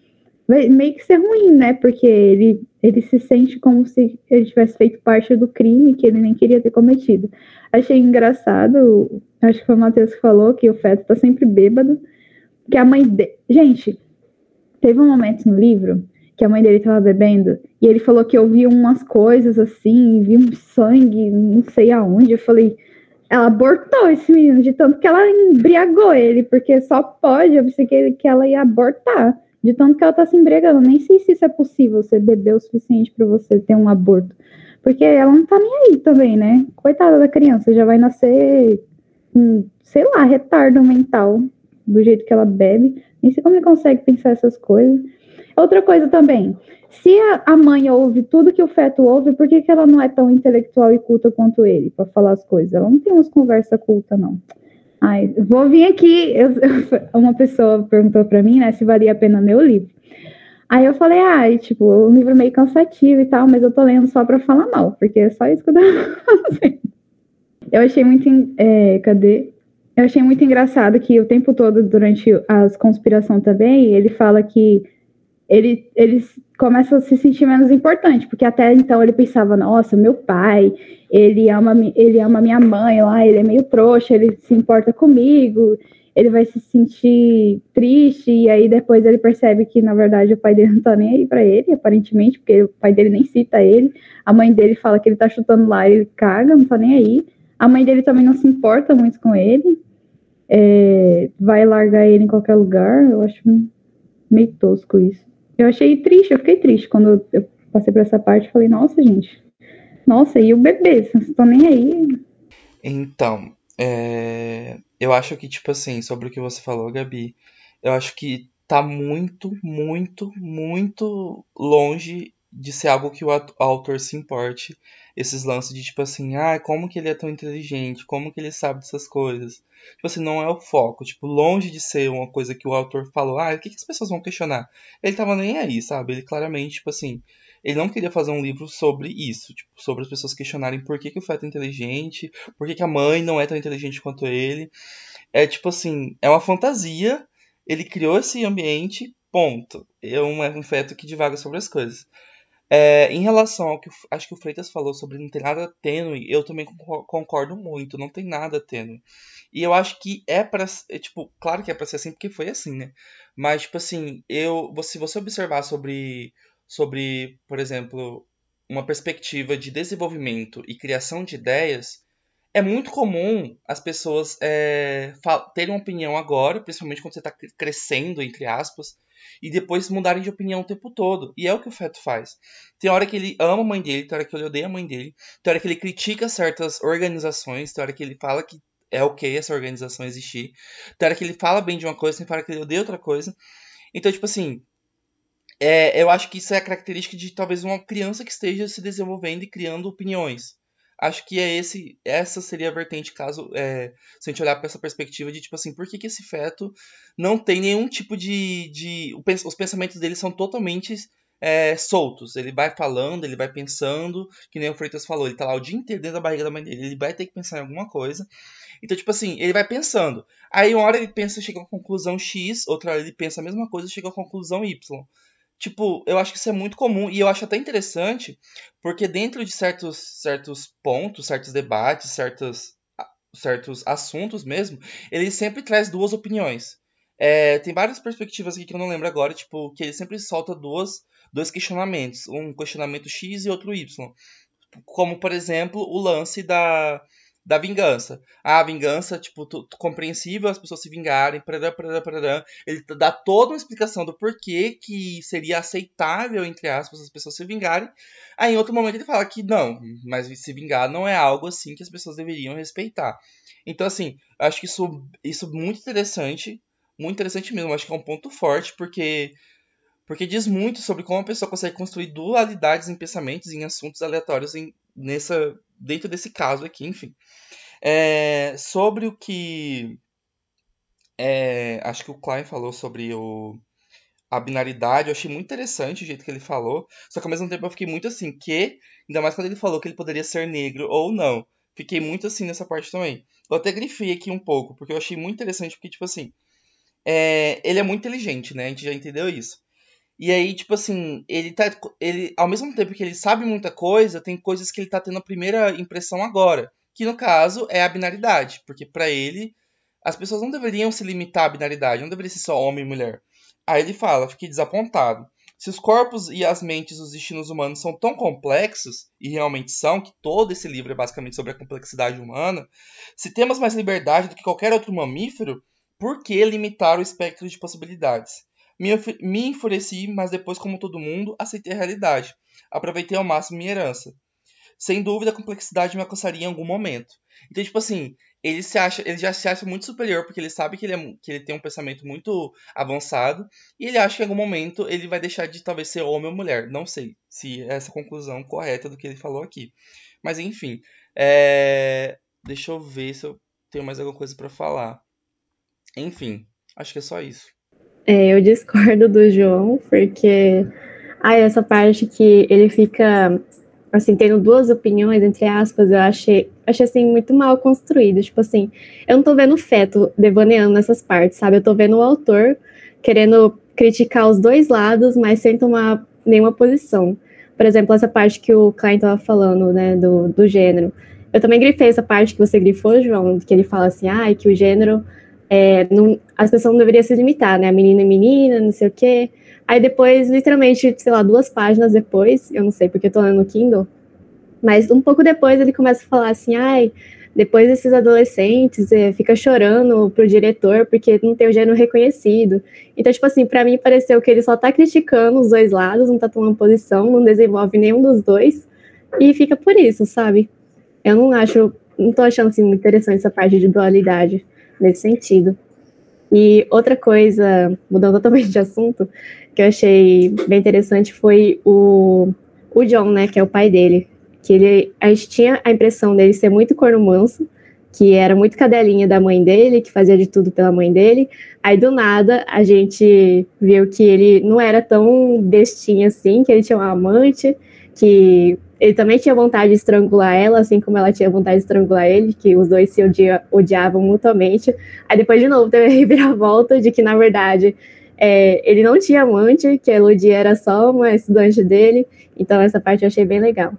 vai meio que ser ruim, né? Porque ele, ele se sente como se ele tivesse feito parte do crime que ele nem queria ter cometido. Achei engraçado, acho que foi o Matheus que falou que o feto tá sempre bêbado, que a mãe dele. Gente, teve um momento no livro que a mãe dele tava bebendo e ele falou que ouviu umas coisas assim, viu um sangue, não sei aonde. Eu falei, ela abortou esse menino de tanto que ela embriagou ele, porque só pode, eu pensei que, que ela ia abortar. De tanto que ela tá se embriagando. Nem sei se isso é possível, você beber o suficiente para você ter um aborto. Porque ela não tá nem aí também, né? Coitada da criança, já vai nascer, sei lá, retardo mental, do jeito que ela bebe. Nem sei como ele consegue pensar essas coisas. Outra coisa também, se a, mãe ouve tudo que o feto ouve, por que, que ela não é tão intelectual e culta quanto ele para falar as coisas? Ela não tem umas conversas culta, não. Ai, vou vir aqui. Eu, uma pessoa perguntou para mim, né, se valia a pena ler o livro. Aí eu falei, ah, tipo, um livro meio cansativo e tal, mas eu tô lendo só para falar mal, porque é só isso que eu tava fazendo. Eu achei muito. É, cadê? Eu achei muito engraçado que o tempo todo, durante as conspirações também, ele fala que ele, ele começa a se sentir menos importante, porque até então ele pensava, nossa, meu pai, ele ama, ele ama minha mãe lá, ele é meio trouxa, ele se importa comigo, ele vai se sentir triste, e aí depois ele percebe que, na verdade, o pai dele não tá nem aí pra ele, aparentemente, porque o pai dele nem cita ele, a mãe dele fala que ele tá chutando lá, ele caga, não tá nem aí, a mãe dele também não se importa muito com ele, é, vai largar ele em qualquer lugar, eu acho meio tosco isso. Eu achei triste, eu fiquei triste quando eu passei por essa parte. Falei, nossa, gente, nossa, e o bebê? Vocês não estão nem aí. Então, é... eu acho que, tipo assim, sobre o que você falou, Gabi, eu acho que tá muito, muito, muito longe de ser algo que o autor se importe. Esses lances de tipo assim, ah, como que ele é tão inteligente, como que ele sabe dessas coisas. Tipo assim, não é o foco. Tipo, longe de ser uma coisa que o autor falou, ah, o que, que as pessoas vão questionar? Ele tava nem aí, sabe? Ele claramente, tipo assim, ele não queria fazer um livro sobre isso, tipo, sobre as pessoas questionarem por que, que o feto é inteligente, por que, que a mãe não é tão inteligente quanto ele. É tipo assim, é uma fantasia. Ele criou esse ambiente, ponto. É um, é um feto que divaga sobre as coisas. É, em relação ao que acho que o Freitas falou sobre não ter nada tênue, eu também concordo muito, não tem nada tênue. E eu acho que é para é, tipo, claro que é para ser assim porque foi assim, né? Mas tipo assim, eu, se você observar sobre sobre, por exemplo, uma perspectiva de desenvolvimento e criação de ideias, é muito comum as pessoas é, terem uma opinião agora, principalmente quando você está crescendo, entre aspas, e depois mudarem de opinião o tempo todo. E é o que o Feto faz. Tem hora que ele ama a mãe dele, tem hora que ele odeia a mãe dele, tem hora que ele critica certas organizações, tem hora que ele fala que é ok essa organização existir, tem hora que ele fala bem de uma coisa, tem hora que ele odeia outra coisa. Então, tipo assim, é, eu acho que isso é a característica de talvez uma criança que esteja se desenvolvendo e criando opiniões acho que é esse, essa seria a vertente caso é, se a gente olhar para essa perspectiva de tipo assim, por que, que esse feto não tem nenhum tipo de, de os pensamentos dele são totalmente é, soltos. Ele vai falando, ele vai pensando, que nem o Freitas falou, ele tá lá o dia inteiro dentro da barriga da mãe dele, ele vai ter que pensar em alguma coisa. Então, tipo assim, ele vai pensando. Aí uma hora ele pensa, chega a conclusão X, outra hora ele pensa a mesma coisa, chega a conclusão Y. Tipo, eu acho que isso é muito comum e eu acho até interessante, porque dentro de certos, certos pontos, certos debates, certos, certos assuntos mesmo, ele sempre traz duas opiniões. É, tem várias perspectivas aqui que eu não lembro agora, tipo, que ele sempre solta duas, dois questionamentos, um questionamento X e outro Y. Como, por exemplo, o lance da, da vingança. Ah, a vingança, tipo, tu, tu, compreensível as pessoas se vingarem, ele dá toda uma explicação do porquê que seria aceitável, entre aspas, as pessoas se vingarem. Aí em outro momento ele fala que não, mas se vingar não é algo assim que as pessoas deveriam respeitar. Então, assim, acho que isso, isso é muito interessante, muito interessante mesmo, acho que é um ponto forte, porque porque diz muito sobre como a pessoa consegue construir dualidades em pensamentos, em assuntos aleatórios em, nessa, dentro desse caso aqui, enfim. É, sobre o que é, acho que o Klein falou sobre o, a binaridade, eu achei muito interessante o jeito que ele falou, só que ao mesmo tempo eu fiquei muito assim, que, ainda mais quando ele falou que ele poderia ser negro ou não, fiquei muito assim nessa parte também. Eu até grifei aqui um pouco, porque eu achei muito interessante, porque, tipo assim, é, ele é muito inteligente, né, a gente já entendeu isso. E aí, tipo assim, ele tá. Ele, ao mesmo tempo que ele sabe muita coisa, tem coisas que ele tá tendo a primeira impressão agora. Que no caso é a binaridade. Porque para ele, as pessoas não deveriam se limitar à binaridade, não deveria ser só homem e mulher. Aí ele fala, fiquei desapontado. Se os corpos e as mentes dos destinos humanos são tão complexos, e realmente são, que todo esse livro é basicamente sobre a complexidade humana, se temos mais liberdade do que qualquer outro mamífero, por que limitar o espectro de possibilidades? Me, enfureci, mas depois, como todo mundo, aceitei a realidade. Aproveitei ao máximo minha herança. Sem dúvida, a complexidade me alcançaria em algum momento. Então, tipo assim, ele se acha, ele já se acha muito superior, porque ele sabe que ele, é, que ele tem um pensamento muito avançado, e ele acha que em algum momento ele vai deixar de talvez ser homem ou mulher. Não sei se é essa conclusão correta do que ele falou aqui. Mas enfim. É... Deixa eu ver se eu tenho mais alguma coisa para falar. Enfim, acho que é só isso. É, eu discordo do João, porque ah, essa parte que ele fica assim, tendo duas opiniões, entre aspas, eu achei, achei assim, muito mal construído. Tipo assim, eu não tô vendo o feto devaneando nessas partes, sabe? Eu tô vendo o autor querendo criticar os dois lados, mas sem tomar nenhuma posição. Por exemplo, essa parte que o Klein tava falando, né, do, do gênero. Eu também grifei essa parte que você grifou, João, que ele fala assim, ah, que o gênero é, não, as pessoas não deveriam se limitar, né? Menina e menina, não sei o quê. Aí depois, literalmente, sei lá, duas páginas depois, eu não sei porque eu tô lendo no Kindle, mas um pouco depois ele começa a falar assim, ai, depois desses adolescentes é, fica chorando pro diretor porque não tem o gênero reconhecido. Então, tipo assim, para mim pareceu que ele só tá criticando os dois lados, não tá tomando posição, não desenvolve nenhum dos dois, e fica por isso, sabe? Eu não acho, não tô achando assim interessante essa parte de dualidade nesse sentido. E outra coisa, mudando totalmente de assunto, que eu achei bem interessante foi o, o John, né, que é o pai dele. Que ele, a gente tinha a impressão dele ser muito corno manso, que era muito cadelinha da mãe dele, que fazia de tudo pela mãe dele. Aí do nada a gente viu que ele não era tão bestinho assim, que ele tinha uma amante, que ele também tinha vontade de estrangular ela, assim como ela tinha vontade de estrangular ele, que os dois se odia, odiavam mutuamente. Aí depois, de novo, teve a reviravolta de que, na verdade, é, ele não tinha amante, que a Elodie era só uma estudante dele. Então, essa parte eu achei bem legal.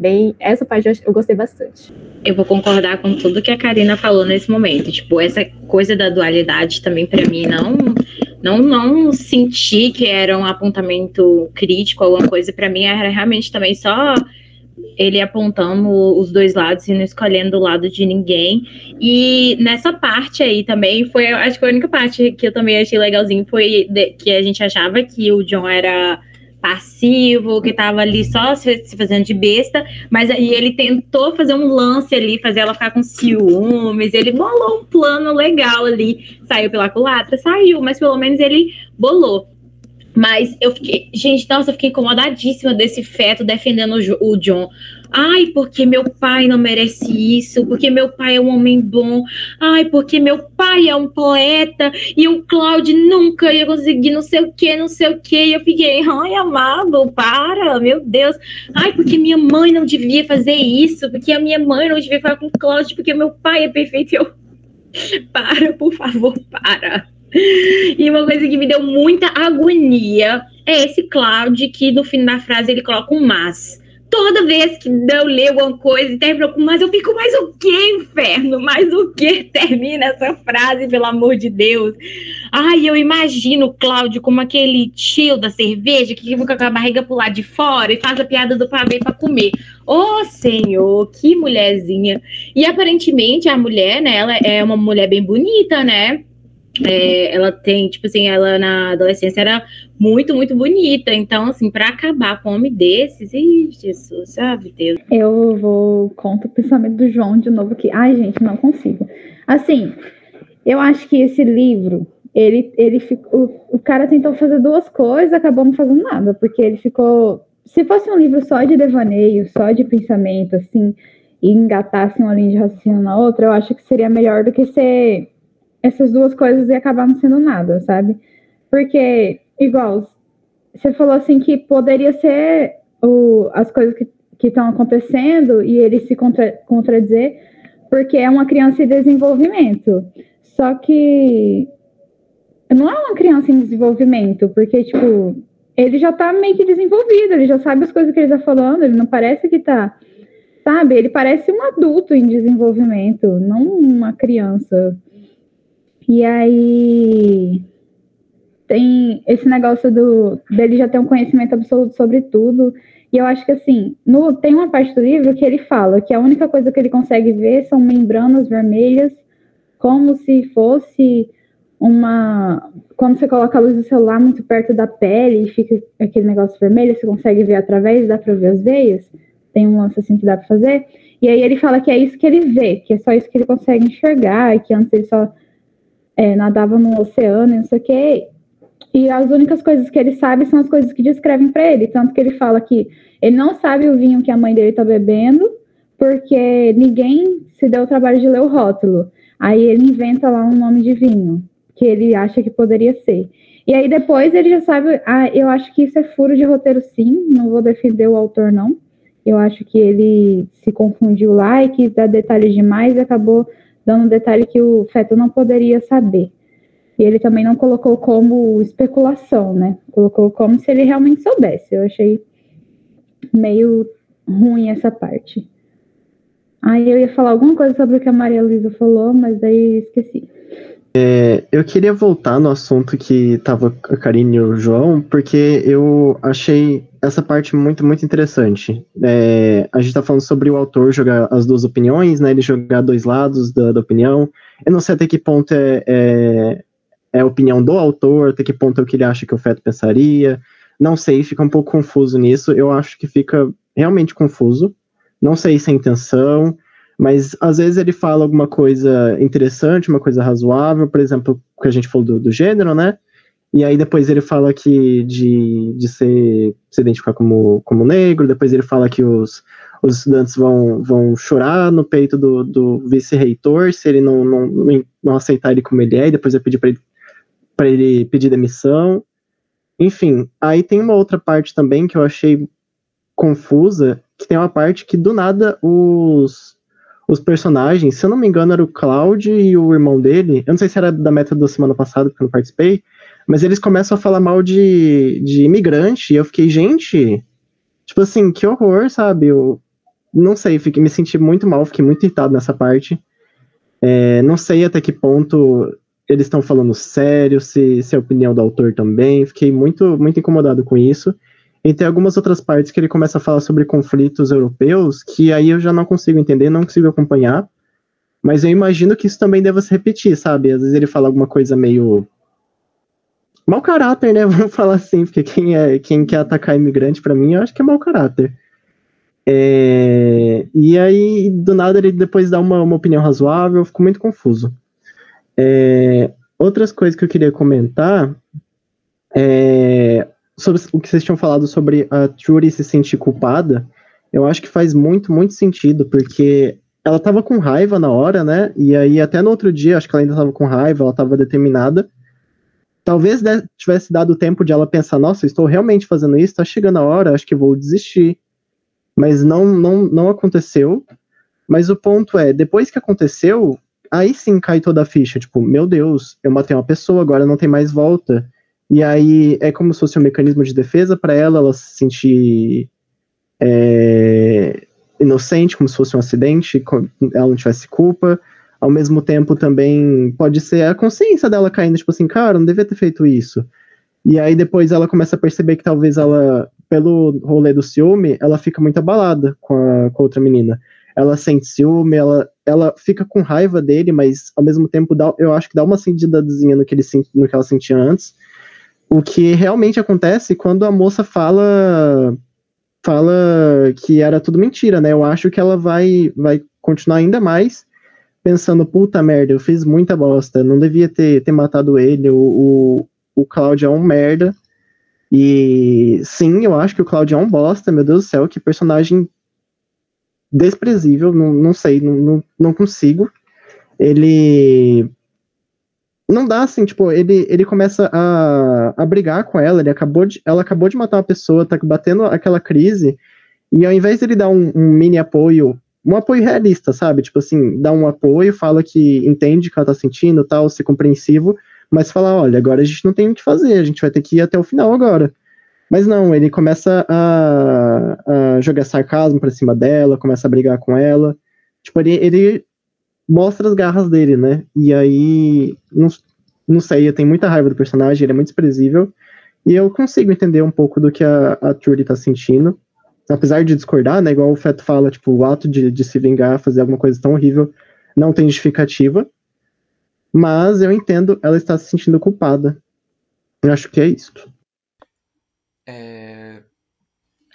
Bem, essa parte eu, eu gostei bastante. Eu vou concordar com tudo que a Karina falou nesse momento. Tipo, essa coisa da dualidade também, para mim, não não não senti que era um apontamento crítico, alguma coisa, para mim era realmente também só ele apontando os dois lados e não escolhendo o lado de ninguém. E nessa parte aí também foi, acho que a única parte que eu também achei legalzinho foi que a gente achava que o John era passivo, que tava ali só se, fazendo de besta, mas aí ele tentou fazer um lance ali, fazer ela ficar com ciúmes, ele bolou um plano legal ali, saiu pela culatra, saiu, mas pelo menos ele bolou. Mas eu fiquei, gente, nossa, eu fiquei incomodadíssima desse feto defendendo o, o John. Ai, porque meu pai não merece isso, porque meu pai é um homem bom. Ai, porque meu pai é um poeta e o Cláudio nunca ia conseguir não sei o que, não sei o que. E eu fiquei, ai, amado, para, meu Deus. Ai, porque minha mãe não devia fazer isso, porque a minha mãe não devia falar com o Cláudio, porque meu pai é perfeito. Eu, para, por favor, para. E uma coisa que me deu muita agonia é esse Cláudio que no fim da frase ele coloca um mas toda vez que eu leio alguma coisa e termino com mais, eu fico, mais o que, inferno? Mais o que termina essa frase, pelo amor de Deus? Ai, eu imagino o Cláudio como aquele tio da cerveja que fica com a barriga pro lado de fora e faz a piada do pavê para comer. Ô, oh, senhor, que mulherzinha. E aparentemente a mulher, né, ela é uma mulher bem bonita, né? É, ela tem, tipo assim, ela na adolescência era muito, muito bonita. Então, assim, para acabar com um homem desses, ih, Jesus, sabe, Deus. Eu vou contra o pensamento do João de novo que, ai, gente, não consigo. Assim, eu acho que esse livro, ele, ele ficou, o, o cara tentou fazer duas coisas, acabou não fazendo nada, porque ele ficou, se fosse um livro só de devaneio, só de pensamento, assim, e engatasse uma linha de raciocínio na outra, eu acho que seria melhor do que ser essas duas coisas ia acabar não sendo nada, sabe? Porque, igual, você falou assim que poderia ser o, as coisas que estão acontecendo e ele se contra, contradizer, porque é uma criança em desenvolvimento. Só que não é uma criança em desenvolvimento, porque, tipo, ele já tá meio que desenvolvido, ele já sabe as coisas que ele tá falando, ele não parece que tá. Sabe? Ele parece um adulto em desenvolvimento, não uma criança. E aí tem esse negócio do dele já ter um conhecimento absoluto sobre tudo. E eu acho que assim, no, tem uma parte do livro que ele fala que a única coisa que ele consegue ver são membranas vermelhas, como se fosse uma. Quando você coloca a luz do celular muito perto da pele e fica aquele negócio vermelho, você consegue ver através, dá para ver as veias. Tem um lance assim que dá para fazer. E aí ele fala que é isso que ele vê, que é só isso que ele consegue enxergar, que antes ele só é, nadava no oceano, não sei o quê. E as únicas coisas que ele sabe são as coisas que descrevem para ele. Tanto que ele fala que ele não sabe o vinho que a mãe dele está bebendo, porque ninguém se deu o trabalho de ler o rótulo. Aí ele inventa lá um nome de vinho, que ele acha que poderia ser. E aí depois ele já sabe, ah, eu acho que isso é furo de roteiro sim, não vou defender o autor não. Eu acho que ele se confundiu lá e quis dar detalhes demais e acabou dando um detalhe que o feto não poderia saber. E ele também não colocou como especulação, né? Colocou como se ele realmente soubesse. Eu achei meio ruim essa parte. Aí eu ia falar alguma coisa sobre o que a Maria Luísa falou, mas daí esqueci. É, eu queria voltar no assunto que tava a Karine e o João, porque eu achei essa parte muito, muito interessante. É, a gente tá falando sobre o autor jogar as duas opiniões, né? Ele jogar dois lados da, da opinião. Eu não sei até que ponto é, é, é a opinião do autor, até que ponto é o que ele acha que o feto pensaria. Não sei, fica um pouco confuso nisso. Eu acho que fica realmente confuso. Não sei se é intenção, mas às vezes ele fala alguma coisa interessante, uma coisa razoável, por exemplo, que a gente falou do, do gênero, né? E aí depois ele fala que de, de ser, se identificar como, como negro, depois ele fala que os, os estudantes vão, vão chorar no peito do, do vice-reitor se ele não, não, não aceitar ele como ele é, e depois vai pedir para ele para ele pedir demissão. Enfim, aí tem uma outra parte também que eu achei confusa, que tem uma parte que do nada os, os personagens, se eu não me engano, era o Cloud e o irmão dele, eu não sei se era da meta da semana passada, porque eu não participei, mas eles começam a falar mal de, de imigrante, e eu fiquei, gente, tipo assim, que horror, sabe? Eu não sei, fiquei, me senti muito mal, fiquei muito irritado nessa parte. É, não sei até que ponto eles estão falando sério, se, se é a opinião do autor também. Fiquei muito, muito incomodado com isso. E tem algumas outras partes que ele começa a falar sobre conflitos europeus, que aí eu já não consigo entender, não consigo acompanhar. Mas eu imagino que isso também deva se repetir, sabe? Às vezes ele fala alguma coisa meio. Mau caráter, né? Vamos falar assim, porque quem, é, quem quer atacar imigrante, para mim, eu acho que é mau caráter. É... E aí, do nada, ele depois dá uma, uma opinião razoável, eu fico muito confuso. É, outras coisas que eu queria comentar é, sobre o que vocês tinham falado sobre a Trudy se sentir culpada, eu acho que faz muito, muito sentido, porque ela tava com raiva na hora, né? E aí até no outro dia, acho que ela ainda tava com raiva, ela tava determinada. Talvez tivesse dado tempo de ela pensar, nossa, estou realmente fazendo isso, tá chegando a hora, acho que vou desistir. Mas não, não, não aconteceu. Mas o ponto é, depois que aconteceu, aí sim cai toda a ficha, tipo, meu Deus, eu matei uma pessoa, agora não tem mais volta. E aí é como se fosse um mecanismo de defesa para ela, ela se sentir é, inocente, como se fosse um acidente, ela não tivesse culpa. Ao mesmo tempo também pode ser a consciência dela caindo, tipo assim, cara, não devia ter feito isso. E aí depois ela começa a perceber que talvez ela, pelo rolê do ciúme, ela fica muito abalada com a, com a outra menina ela sente ciúme, ela, ela fica com raiva dele, mas ao mesmo tempo dá, eu acho que dá uma sentidazinha no que, ele, no que ela sentia antes. O que realmente acontece quando a moça fala fala que era tudo mentira, né? Eu acho que ela vai, vai continuar ainda mais pensando, puta merda, eu fiz muita bosta, não devia ter, ter matado ele, o, o, o Cláudio é um merda. E sim, eu acho que o Cláudio é um bosta, meu Deus do céu, que personagem desprezível, não, não sei, não, não, não consigo. Ele não dá assim, tipo, ele, ele começa a, a brigar com ela, ele acabou de, ela acabou de matar uma pessoa, tá batendo aquela crise, e ao invés de ele dar um, um mini apoio, um apoio realista, sabe? Tipo assim, dá um apoio, fala que entende o que ela tá sentindo, tal, ser compreensivo, mas fala, olha, agora a gente não tem o que fazer, a gente vai ter que ir até o final agora. Mas não, ele começa a, a jogar sarcasmo pra cima dela, começa a brigar com ela. Tipo, ele, ele mostra as garras dele, né? E aí, não, não sei, eu tenho muita raiva do personagem, ele é muito desprezível. E eu consigo entender um pouco do que a, a Trudy tá sentindo. Apesar de discordar, né? Igual o Feto fala, tipo, o ato de, de se vingar, fazer alguma coisa tão horrível, não tem justificativa. Mas eu entendo, ela está se sentindo culpada. Eu acho que é isso. É,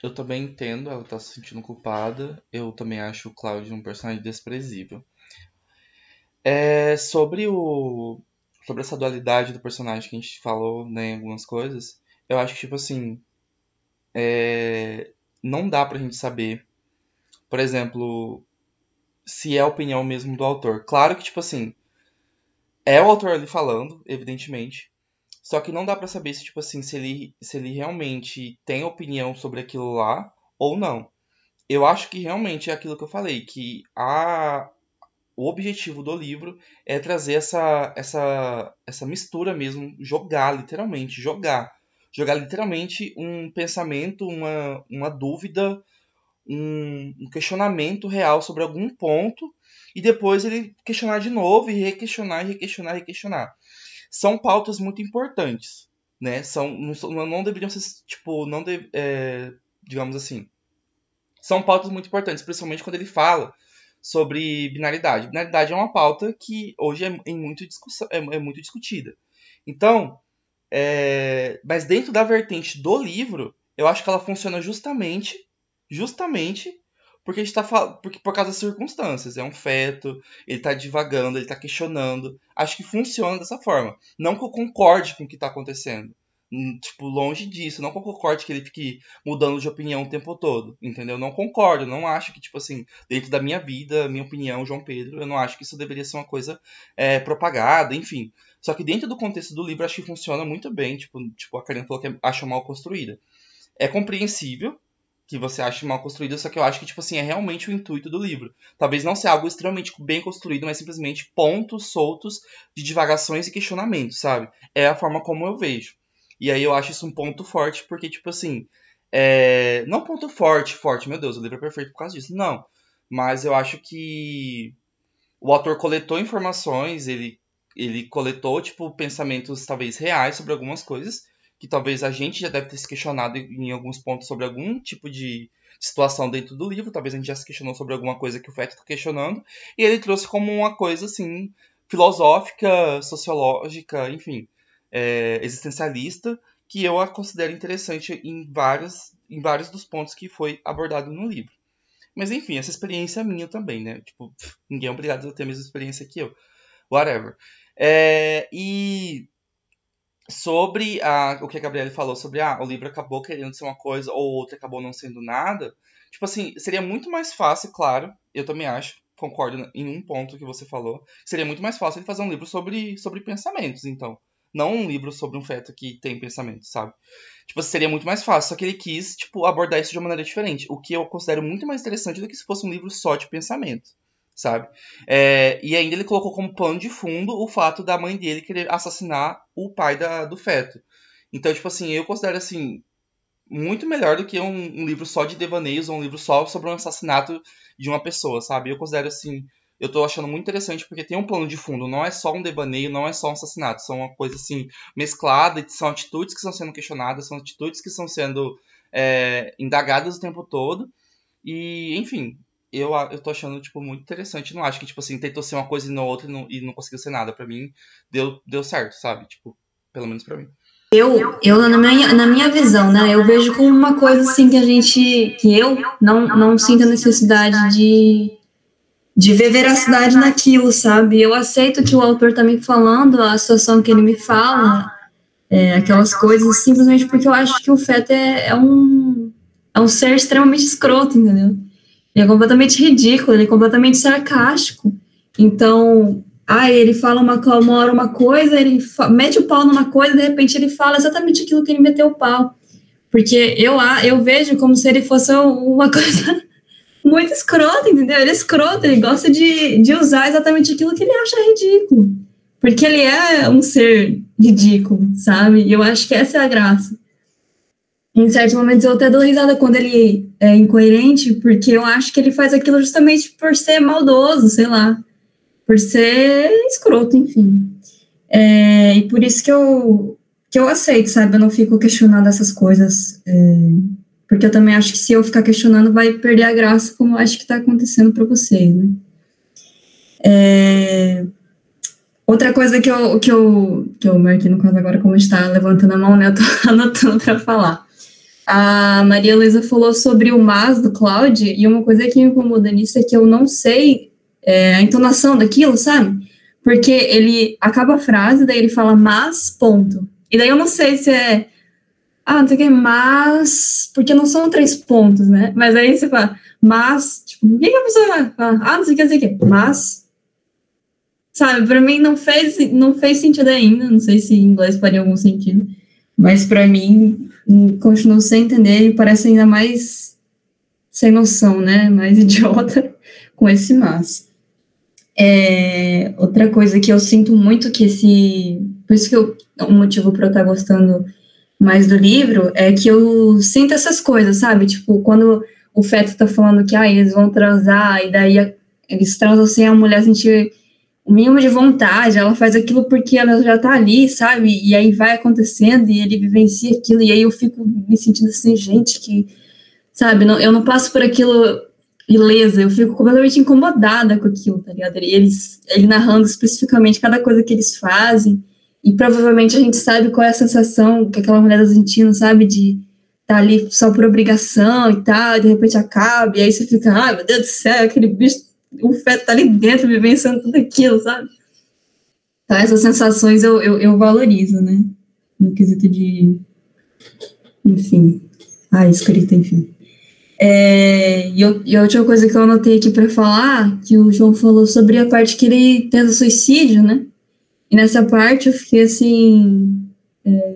Eu também entendo, ela tá se sentindo culpada. Eu também acho o Cláudio um personagem desprezível. É, sobre o. Sobre essa dualidade do personagem que a gente falou, né, em algumas coisas, eu acho que, tipo assim. é, não dá pra gente saber, por exemplo, se é a opinião mesmo do autor. Claro que, tipo assim, é o autor ali falando, evidentemente. Só que não dá pra saber se, tipo assim, se ele, se ele realmente tem opinião sobre aquilo lá ou não. Eu acho que realmente é aquilo que eu falei, que a, o objetivo do livro é trazer essa, essa, essa mistura mesmo, jogar, literalmente, jogar. Jogar literalmente um pensamento, uma, uma dúvida, um, um questionamento real sobre algum ponto, e depois ele questionar de novo, e requestionar, e requestionar, e requestionar. São pautas muito importantes, né? São, não, não deveriam ser, tipo, não de, é, digamos assim, são pautas muito importantes, principalmente quando ele fala sobre binaridade. Binaridade é uma pauta que hoje é, muito, discussão, é, é muito discutida. Então, é, mas dentro da vertente do livro, eu acho que ela funciona justamente, justamente porque a gente tá porque por causa das circunstâncias. É um feto, ele tá divagando, ele tá questionando. Acho que funciona dessa forma. Não que eu concorde com o que tá acontecendo. Hum, Tipo, longe disso. Não concorde que ele fique mudando de opinião o tempo todo. Entendeu? Não concordo. Não acho que, tipo assim, dentro da minha vida, minha opinião, João Pedro, eu não acho que isso deveria ser uma coisa é, propagada, enfim. Só que dentro do contexto do livro, acho que funciona muito bem. Tipo, tipo a Karen falou que acha mal construída. É compreensível que você ache mal construída, só que eu acho que, tipo assim, é realmente o intuito do livro. Talvez não seja algo extremamente bem construído, mas simplesmente pontos soltos de divagações e questionamentos, sabe? É a forma como eu vejo. E aí eu acho isso um ponto forte, porque, tipo assim, é... não ponto forte, forte, meu Deus, o livro é perfeito por causa disso, não. Mas eu acho que o autor coletou informações, ele, ele coletou, tipo, pensamentos talvez reais sobre algumas coisas, que talvez a gente já deve ter se questionado em alguns pontos sobre algum tipo de situação dentro do livro, talvez a gente já se questionou sobre alguma coisa que o Feto está questionando, e ele trouxe como uma coisa, assim, filosófica, sociológica, enfim, é, existencialista, que eu a considero interessante em vários, em vários dos pontos que foi abordado no livro. Mas enfim, essa experiência é minha também, né? Tipo, ninguém é obrigado a ter a mesma experiência que eu. Whatever. É, e sobre a, o que a Gabriele falou sobre ah, o livro acabou querendo ser uma coisa ou outra acabou não sendo nada. Tipo assim, seria muito mais fácil, claro, eu também acho, concordo em um ponto que você falou, seria muito mais fácil ele fazer um livro sobre, sobre pensamentos, então. Não um livro sobre um feto que tem pensamentos, sabe? Tipo, seria muito mais fácil, só que ele quis, tipo, abordar isso de uma maneira diferente. O que eu considero muito mais interessante do que se fosse um livro só de pensamento, sabe? É, e ainda ele colocou como pano de fundo o fato da mãe dele querer assassinar o pai da, do feto. Então, tipo assim, eu considero, assim, muito melhor do que um, um livro só de devaneios ou um livro só sobre um assassinato de uma pessoa, sabe? Eu considero, assim, eu tô achando muito interessante porque tem um plano de fundo, não é só um devaneio, não é só um assassinato, são uma coisa assim mesclada, são atitudes que estão sendo questionadas, são atitudes que estão sendo é, indagadas o tempo todo. E, enfim, eu, eu tô achando, tipo, muito interessante. Não acho que, tipo assim, tentou ser uma coisa e não outra e não, e não conseguiu ser nada. Pra mim, deu, deu certo, sabe? Tipo, pelo menos pra mim. Eu, eu na, minha, na minha visão, né, eu vejo como uma coisa assim que a gente, que eu não, não sinto a necessidade de, de ver veracidade naquilo, sabe? Eu aceito que o autor tá me falando a situação que ele me fala, é, aquelas coisas, simplesmente porque eu acho que o feto é, é um, é um ser extremamente escroto, entendeu? Ele é completamente ridículo, ele é completamente sarcástico. Então, ah, ele fala uma, uma hora uma coisa, ele mete o pau numa coisa, de repente ele fala exatamente aquilo que ele meteu o pau. Porque eu, eu vejo como se ele fosse uma coisa muito escrota, entendeu? Ele é escroto, ele gosta de, de usar exatamente aquilo que ele acha ridículo. Porque ele é um ser ridículo, sabe? E eu acho que essa é a graça. Em certos momentos eu até dou risada quando ele é incoerente, porque eu acho que ele faz aquilo justamente por ser maldoso, sei lá por ser escroto, enfim. É, e por isso que eu, que eu aceito, sabe? Eu não fico questionando essas coisas. É, porque eu também acho que se eu ficar questionando, vai perder a graça, como eu acho que está acontecendo para vocês, né? É, outra coisa que eu, que eu, que eu marquei no caso agora, como está levantando a mão, né? Eu tô anotando para falar. A Maria Luísa falou sobre o mas do Cloud, e uma coisa que me incomoda nisso é que eu não sei é, a entonação daquilo, sabe? Porque ele acaba a frase, daí ele fala mas, ponto. E daí eu não sei se é. Ah, não sei o que, mas. Porque não são três pontos, né? Mas aí você fala, mas. Tipo, o que, a pessoa vai falar? Ah, não sei o que, não sei o que. Mas. Sabe, pra mim não fez, não fez sentido ainda. Não sei se em inglês faria algum sentido. Mas pra mim, continuo sem entender e parece ainda mais sem noção, né? Mais idiota com esse mas. É, outra coisa que eu sinto muito que esse. Por isso que eu, um motivo para eu estar gostando mais do livro é que eu sinto essas coisas, sabe? Tipo, quando o feto tá falando que ah, eles vão transar, e daí a, eles transam sem a mulher sentir o mínimo de vontade, ela faz aquilo porque ela já tá ali, sabe? E aí vai acontecendo e ele vivencia aquilo, e aí eu fico me sentindo assim, gente, que, sabe? Não, eu não passo por aquilo ilesa, eu fico completamente incomodada com aquilo, tá ligado? Eles, ele narrando especificamente cada coisa que eles fazem, e provavelmente a gente sabe qual é a sensação que aquela mulher Argentina, sabe, de tá ali só por obrigação e tal, e de repente acaba, e aí você fica, ai meu Deus do céu, aquele bicho, o feto tá ali dentro vivenciando tudo aquilo, sabe? Então essas sensações eu, eu, eu valorizo, né? No quesito de, enfim, a escrita, enfim. É, e, eu, e a última coisa que eu anotei aqui para falar, que o João falou sobre a parte que ele tenta suicídio, né? E nessa parte eu fiquei assim. É,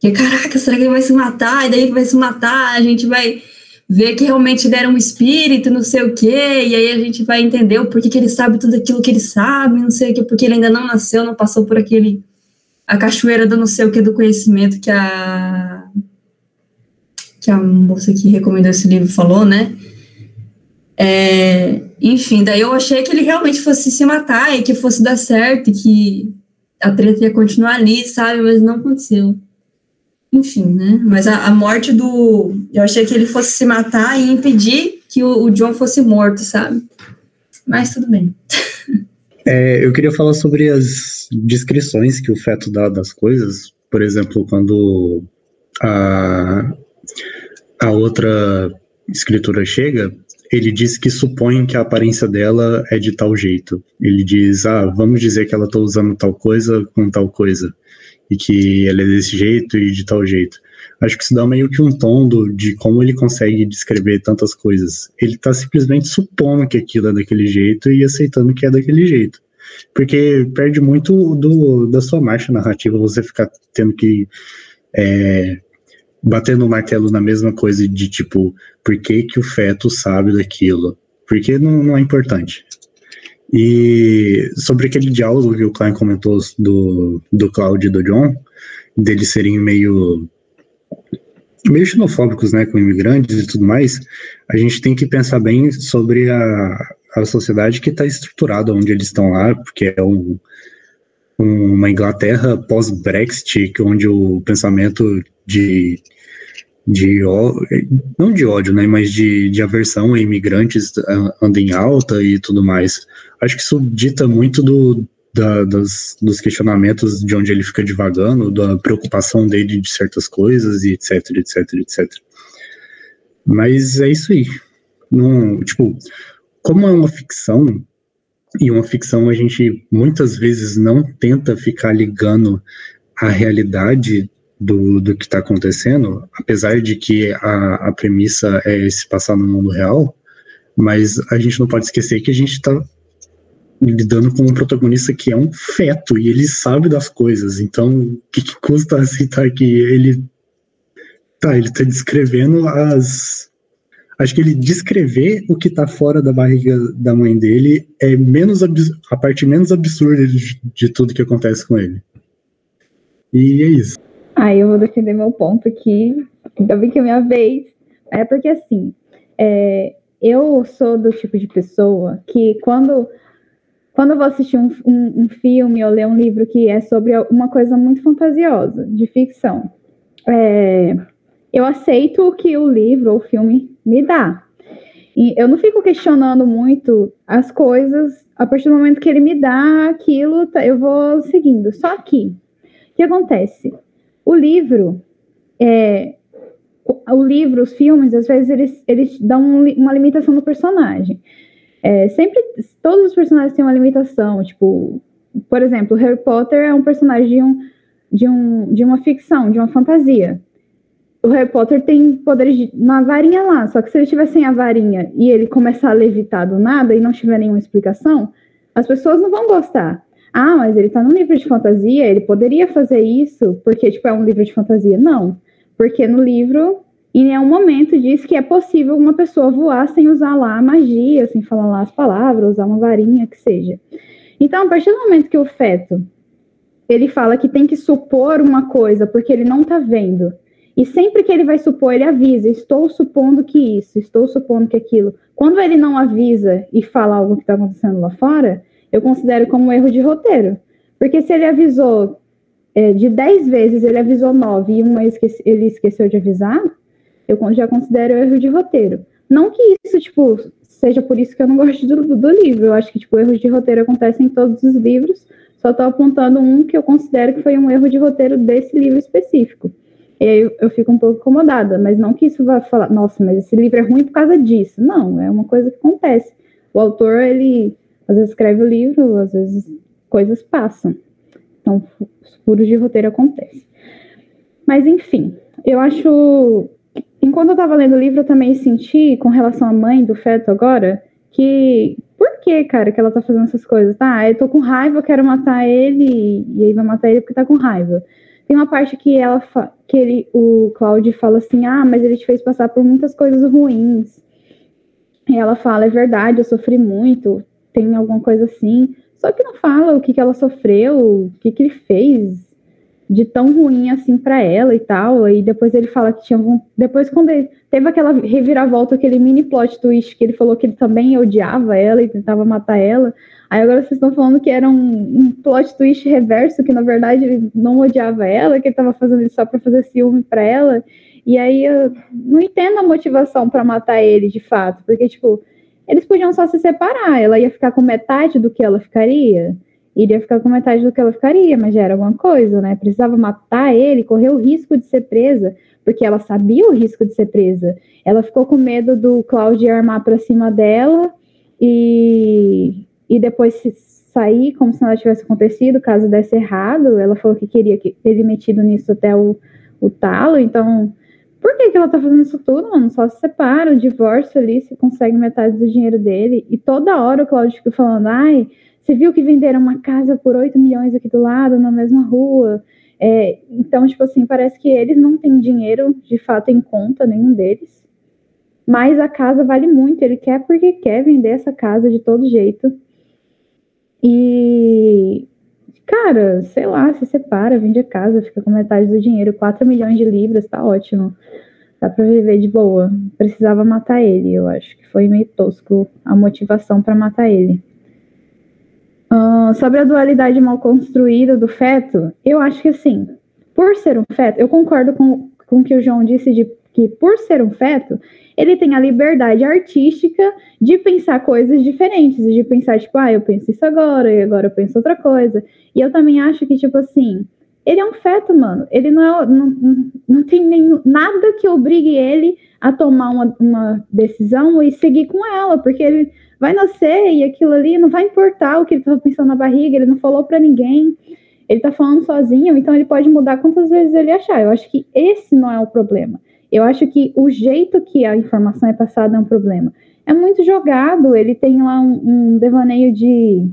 que caraca, será que ele vai se matar? E daí vai se matar, a gente vai ver que realmente ele era um espírito, não sei o quê, e aí a gente vai entender o porquê que ele sabe tudo aquilo que ele sabe, não sei o quê, porque ele ainda não nasceu, não passou por aquele. a cachoeira do não sei o que do conhecimento que a que a moça que recomendou esse livro falou, né? É, enfim, daí eu achei que ele realmente fosse se matar e que fosse dar certo e que a treta ia continuar ali, sabe? Mas não aconteceu. Enfim, né? Mas a, a morte do. Eu achei que ele fosse se matar e impedir que o, o John fosse morto, sabe? Mas tudo bem. É, eu queria falar sobre as descrições que o feto dá das coisas. Por exemplo, quando a, a outra escritura chega, ele diz que supõe que a aparência dela é de tal jeito. Ele diz, ah, vamos dizer que ela está usando tal coisa com tal coisa, e que ela é desse jeito e de tal jeito. Acho que isso dá meio que um tom do, de como ele consegue descrever tantas coisas. Ele está simplesmente supondo que aquilo é daquele jeito e aceitando que é daquele jeito. Porque perde muito do, da sua marcha narrativa você ficar tendo que é, batendo o martelo na mesma coisa de tipo, por que, que o feto sabe daquilo? Porque não, não é importante. E sobre aquele diálogo que o Klein comentou do, do Cloud e do John, deles serem meio meio xenofóbicos, né, com imigrantes e tudo mais, a gente tem que pensar bem sobre a, a sociedade que está estruturada onde eles estão lá, porque é um, uma Inglaterra pós-Brexit, onde o pensamento de, de não de ódio, né, mas de, de aversão a imigrantes anda em alta e tudo mais. Acho que isso dita muito do, da, das, dos questionamentos de onde ele fica divagando, da preocupação dele de certas coisas e etc, etc, etc. Mas é isso aí. Não, tipo, como é uma ficção, e uma ficção a gente muitas vezes não tenta ficar ligando a realidade do, do que está acontecendo, apesar de que a, a premissa é se passar no mundo real, mas a gente não pode esquecer que a gente está lidando com um protagonista que é um feto e ele sabe das coisas. Então, o que, que custa aceitar que ele tá, ele tá descrevendo as acho que ele descrever o que tá fora da barriga da mãe dele é menos a parte menos absurda de, de tudo que acontece com ele. E é isso. Aí eu vou defender meu ponto aqui. Ainda bem que é minha vez. É porque assim, é, eu sou do tipo de pessoa que quando quando eu vou assistir um, um, um, filme ou ler um livro que é sobre uma coisa muito fantasiosa, de ficção, é, eu aceito o que o livro ou o filme me dá. E eu não fico questionando muito as coisas, a partir do momento que ele me dá aquilo, tá, eu vou seguindo. Só que, o que acontece? O livro, é, o livro, os filmes, às vezes eles, eles dão uma limitação no personagem. É, sempre, todos os personagens têm uma limitação, tipo, por exemplo, Harry Potter é um personagem de, um, de, um, de uma ficção, de uma fantasia. O Harry Potter tem poderes de, na varinha lá, só que se ele tiver sem a varinha e ele começar a levitar do nada e não tiver nenhuma explicação, as pessoas não vão gostar. Ah, mas ele tá num livro de fantasia, ele poderia fazer isso porque, tipo, é um livro de fantasia. Não, porque no livro em nenhum momento diz que é possível uma pessoa voar sem usar lá a magia, sem falar lá as palavras, usar uma varinha, que seja. Então, a partir do momento que o feto ele fala que tem que supor uma coisa porque ele não está vendo, e sempre que ele vai supor, ele avisa: estou supondo que isso, estou supondo que aquilo. Quando ele não avisa e fala algo que está acontecendo lá fora, eu considero como um erro de roteiro. Porque se ele avisou é, de 10 vezes, ele avisou 9 e uma ele esqueceu de avisar, eu já considero erro de roteiro. Não que isso, tipo, seja por isso que eu não gosto do, do livro. Eu acho que, tipo, erros de roteiro acontecem em todos os livros. Só estou apontando um que eu considero que foi um erro de roteiro desse livro específico. E aí eu, eu fico um pouco incomodada, mas não que isso vá falar, nossa, mas esse livro é ruim por causa disso. Não, é uma coisa que acontece. O autor, ele às vezes escreve o livro, às vezes coisas passam. Então, furos de roteiro acontecem. Mas, enfim, eu acho enquanto eu tava lendo o livro, eu também senti, com relação à mãe do feto agora, que. Por que, cara, que ela tá fazendo essas coisas? Tá, eu tô com raiva, quero matar ele, e aí vai matar ele porque tá com raiva. Tem uma parte que ela que ele, o Claudio fala assim: ah, mas ele te fez passar por muitas coisas ruins. E ela fala: é verdade, eu sofri muito, tem alguma coisa assim. Só que não fala o que, que ela sofreu, o que, que ele fez, de tão ruim assim para ela e tal. E depois ele fala que tinha. Depois, quando ele teve aquela reviravolta, aquele mini plot twist que ele falou que ele também odiava ela e tentava matar ela. Aí agora vocês estão falando que era um, um plot twist reverso, que na verdade ele não odiava ela, que ele estava fazendo isso só para fazer ciúme para ela. E aí eu não entendo a motivação para matar ele de fato, porque tipo, eles podiam só se separar, ela ia ficar com metade do que ela ficaria iria ficar com metade do que ela ficaria, mas já era alguma coisa, né? Precisava matar ele, correr o risco de ser presa, porque ela sabia o risco de ser presa. Ela ficou com medo do Cláudio armar para cima dela e, e depois sair como se nada tivesse acontecido, caso desse errado. Ela falou que queria que ele metido nisso até o, o talo, então. Por que, que ela tá fazendo isso tudo, mano? Só se separa, o divórcio ali, se consegue metade do dinheiro dele. E toda hora o Cláudio fica falando, ai, você viu que venderam uma casa por 8 milhões aqui do lado, na mesma rua? É, então, tipo assim, parece que eles não têm dinheiro de fato em conta, nenhum deles. Mas a casa vale muito, ele quer porque quer vender essa casa de todo jeito. E, cara, sei lá, se separa, vende a casa, fica com metade do dinheiro, 4 milhões de libras, tá ótimo. Dá pra viver de boa. Precisava matar ele, eu acho que foi meio tosco a motivação para matar ele. Uh, sobre a dualidade mal construída do feto, eu acho que assim, por ser um feto, eu concordo com, com o que o João disse de que por ser um feto, ele tem a liberdade artística de pensar coisas diferentes, de pensar, tipo, ah, eu penso isso agora, e agora eu penso outra coisa. E eu também acho que, tipo assim, ele é um feto, mano. Ele não, é, não, não tem nenhum, nada que obrigue ele a tomar uma, uma decisão e seguir com ela, porque ele vai nascer e aquilo ali não vai importar o que ele estava pensando na barriga, ele não falou para ninguém, ele está falando sozinho, então ele pode mudar quantas vezes ele achar. Eu acho que esse não é o problema. Eu acho que o jeito que a informação é passada é um problema. É muito jogado, ele tem lá um, um devaneio de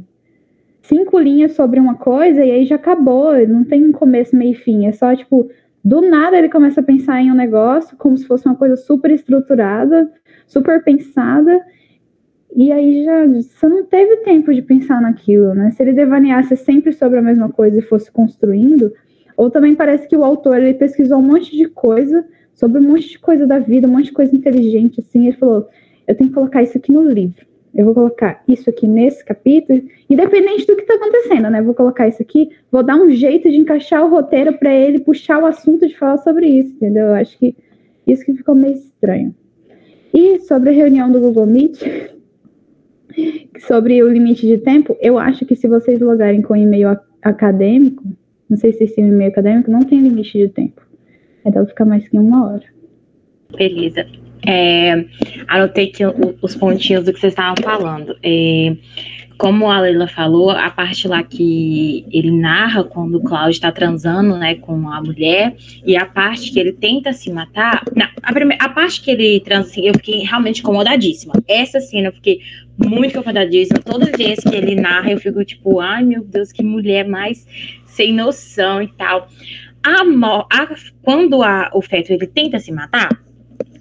cinco linhas sobre uma coisa e aí já acabou, não tem um começo, meio e fim. É só, tipo, do nada ele começa a pensar em um negócio como se fosse uma coisa super estruturada, super pensada, e aí já você não teve tempo de pensar naquilo, né? Se ele devaneasse sempre sobre a mesma coisa e fosse construindo, ou também parece que o autor ele pesquisou um monte de coisa sobre um monte de coisa da vida, um monte de coisa inteligente, assim, ele falou, eu tenho que colocar isso aqui no livro. Eu vou colocar isso aqui nesse capítulo, independente do que está acontecendo, né? Vou colocar isso aqui, vou dar um jeito de encaixar o roteiro para ele puxar o assunto de falar sobre isso, entendeu? Eu acho que isso que ficou meio estranho. E sobre a reunião do Google Meet, sobre o limite de tempo, eu acho que se vocês logarem com e-mail acadêmico, não sei se esse e-mail acadêmico não tem limite de tempo. Então fica mais que uma hora. Beleza. É, anotei aqui os pontinhos do que vocês estavam falando. É, como a Leila falou, a parte lá que ele narra quando o Cláudio está transando né, com a mulher, e a parte que ele tenta se matar. Não, a, primeira, a parte que ele transa, assim, eu fiquei realmente incomodadíssima. Essa cena eu fiquei muito incomodadíssima. Todas as vezes que ele narra, eu fico tipo, ai meu Deus, que mulher mais sem noção e tal. A, a, quando a, o feto ele tenta se matar,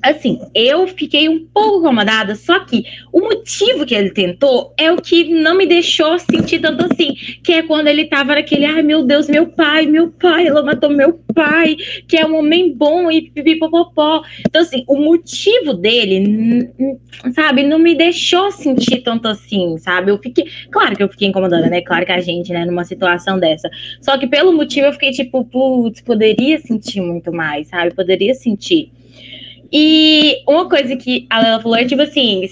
assim, eu fiquei um pouco incomodada, só que o motivo que ele tentou é o que não me deixou sentir tanto assim, que é quando ele tava naquele, ai meu Deus, meu pai, meu pai, ela matou meu pai, que é um homem bom e pipipopopó. Então, assim, o motivo dele, sabe, não me deixou sentir tanto assim, sabe? Eu fiquei, claro que eu fiquei incomodada, né? Claro que a gente, né, numa situação dessa. Só que pelo motivo eu fiquei tipo, putz, poderia sentir muito mais, sabe? Poderia sentir. E uma coisa que a Lela falou é tipo assim,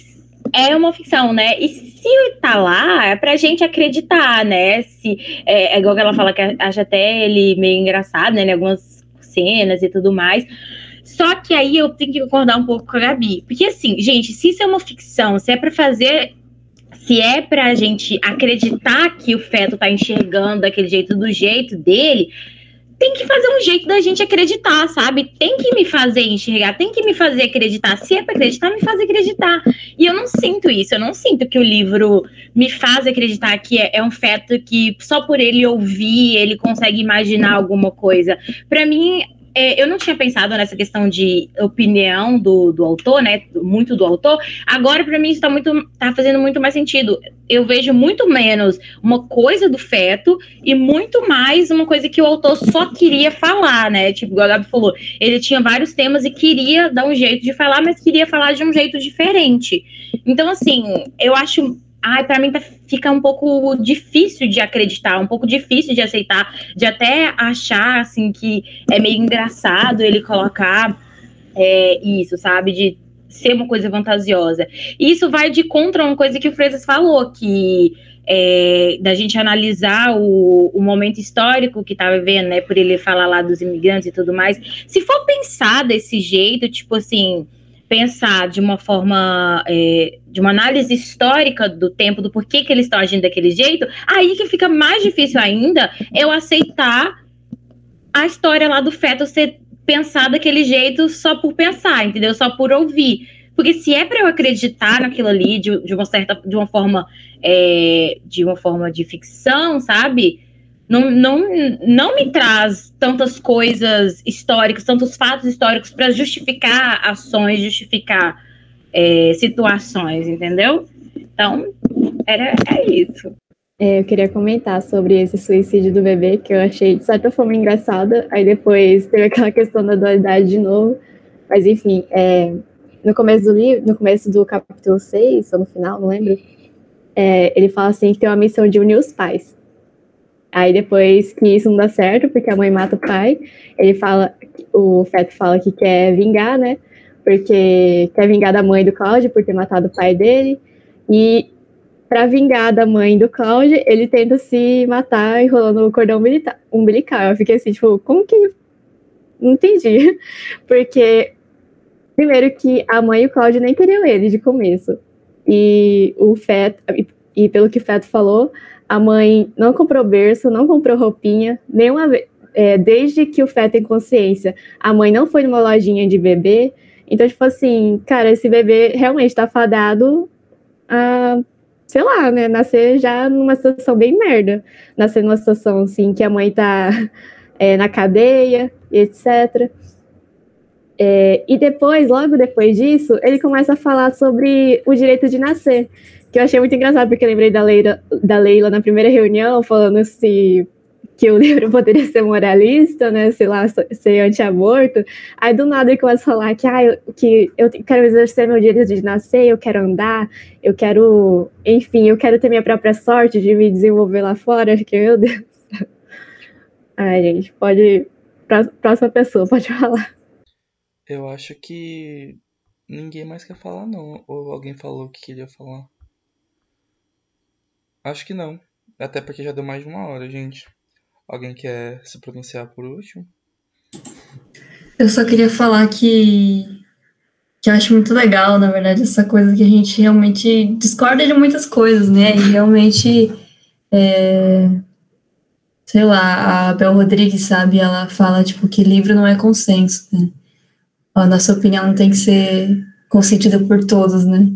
é uma ficção, né? E se tá lá, é pra gente acreditar, né? Se, é, é igual que ela fala que acha até ele meio engraçado, né? Em algumas cenas e tudo mais. Só que aí eu tenho que concordar um pouco com a Gabi. Porque assim, gente, se isso é uma ficção, se é para fazer. Se é pra gente acreditar que o feto tá enxergando daquele jeito, do jeito dele, tem que fazer um jeito da gente acreditar, sabe? Tem que me fazer enxergar, tem que me fazer acreditar. Se é para acreditar, me faz acreditar. E eu não sinto isso, eu não sinto que o livro me faz acreditar que é, é um feto que só por ele ouvir, ele consegue imaginar alguma coisa. Para mim, é, eu não tinha pensado nessa questão de opinião do, do autor, né? Muito do autor. Agora, para mim, isso tá, muito, tá fazendo muito mais sentido. Eu vejo muito menos uma coisa do feto e muito mais uma coisa que o autor só queria falar, né? Tipo, o Gabi falou, ele tinha vários temas e queria dar um jeito de falar, mas queria falar de um jeito diferente. Então, assim, eu acho ai, para mim tá, fica um pouco difícil de acreditar, um pouco difícil de aceitar, de até achar assim que é meio engraçado ele colocar é, isso, sabe? De ser uma coisa fantasiosa. E isso vai de contra uma coisa que o Freitas falou, que é, da gente analisar o, o momento histórico que estava vivendo, né? Por ele falar lá dos imigrantes e tudo mais. Se for pensar desse jeito, tipo assim, pensar de uma forma, é, de uma análise histórica do tempo, do porquê que eles estão agindo daquele jeito, aí que fica mais difícil ainda eu aceitar a história lá do feto ser pensar daquele jeito só por pensar, entendeu? Só por ouvir. Porque se é para eu acreditar naquilo ali de, de, uma certa, de uma forma, é, de uma forma de ficção, sabe? Não, não, não me traz tantas coisas históricas, tantos fatos históricos para justificar ações, justificar é, situações, entendeu? Então, era, é isso. É, eu queria comentar sobre esse suicídio do bebê, que eu achei de certa forma engraçada. Aí depois teve aquela questão da dualidade de novo. Mas enfim, é, no começo do livro, no começo do capítulo 6, ou no final, não lembro, é, ele fala assim que tem uma missão de unir os pais. Aí depois que isso não dá certo, porque a mãe mata o pai, ele fala, o Feto fala que quer vingar, né? Porque quer vingar da mãe do Cláudio por ter matado o pai dele. E para vingar da mãe do Cláudio, ele tenta se matar enrolando o cordão umbilical. Eu fiquei assim, tipo, como que. Não entendi. Porque, primeiro, que a mãe e o Cláudio nem queriam ele de começo. E o Feto, e pelo que o Feto falou, a mãe não comprou berço, não comprou roupinha, nenhuma. É, desde que o Fé tem consciência, a mãe não foi numa lojinha de bebê. Então, tipo assim, cara, esse bebê realmente tá fadado a sei lá, né? Nascer já numa situação bem merda. Nascer numa situação assim que a mãe tá é, na cadeia, etc. É, e depois, logo depois disso, ele começa a falar sobre o direito de nascer. Que eu achei muito engraçado, porque eu lembrei da Leila, da Leila na primeira reunião, falando se que o livro poderia ser moralista, né? Sei lá, ser anti-aborto. Aí do nada ele começa a falar que, ah, eu, que eu quero exercer meu direito de nascer, eu quero andar, eu quero, enfim, eu quero ter minha própria sorte de me desenvolver lá fora. Que, meu Deus. Ai, gente, pode. Próxima pessoa, pode falar. Eu acho que ninguém mais quer falar, não. Ou alguém falou que queria falar? Acho que não. Até porque já deu mais de uma hora, gente. Alguém quer se pronunciar por último? Eu só queria falar que, que eu acho muito legal, na verdade, essa coisa que a gente realmente discorda de muitas coisas, né? E realmente, é, sei lá, a Bel Rodrigues, sabe, ela fala, tipo, que livro não é consenso, né? A nossa opinião não tem que ser consentida por todos, né?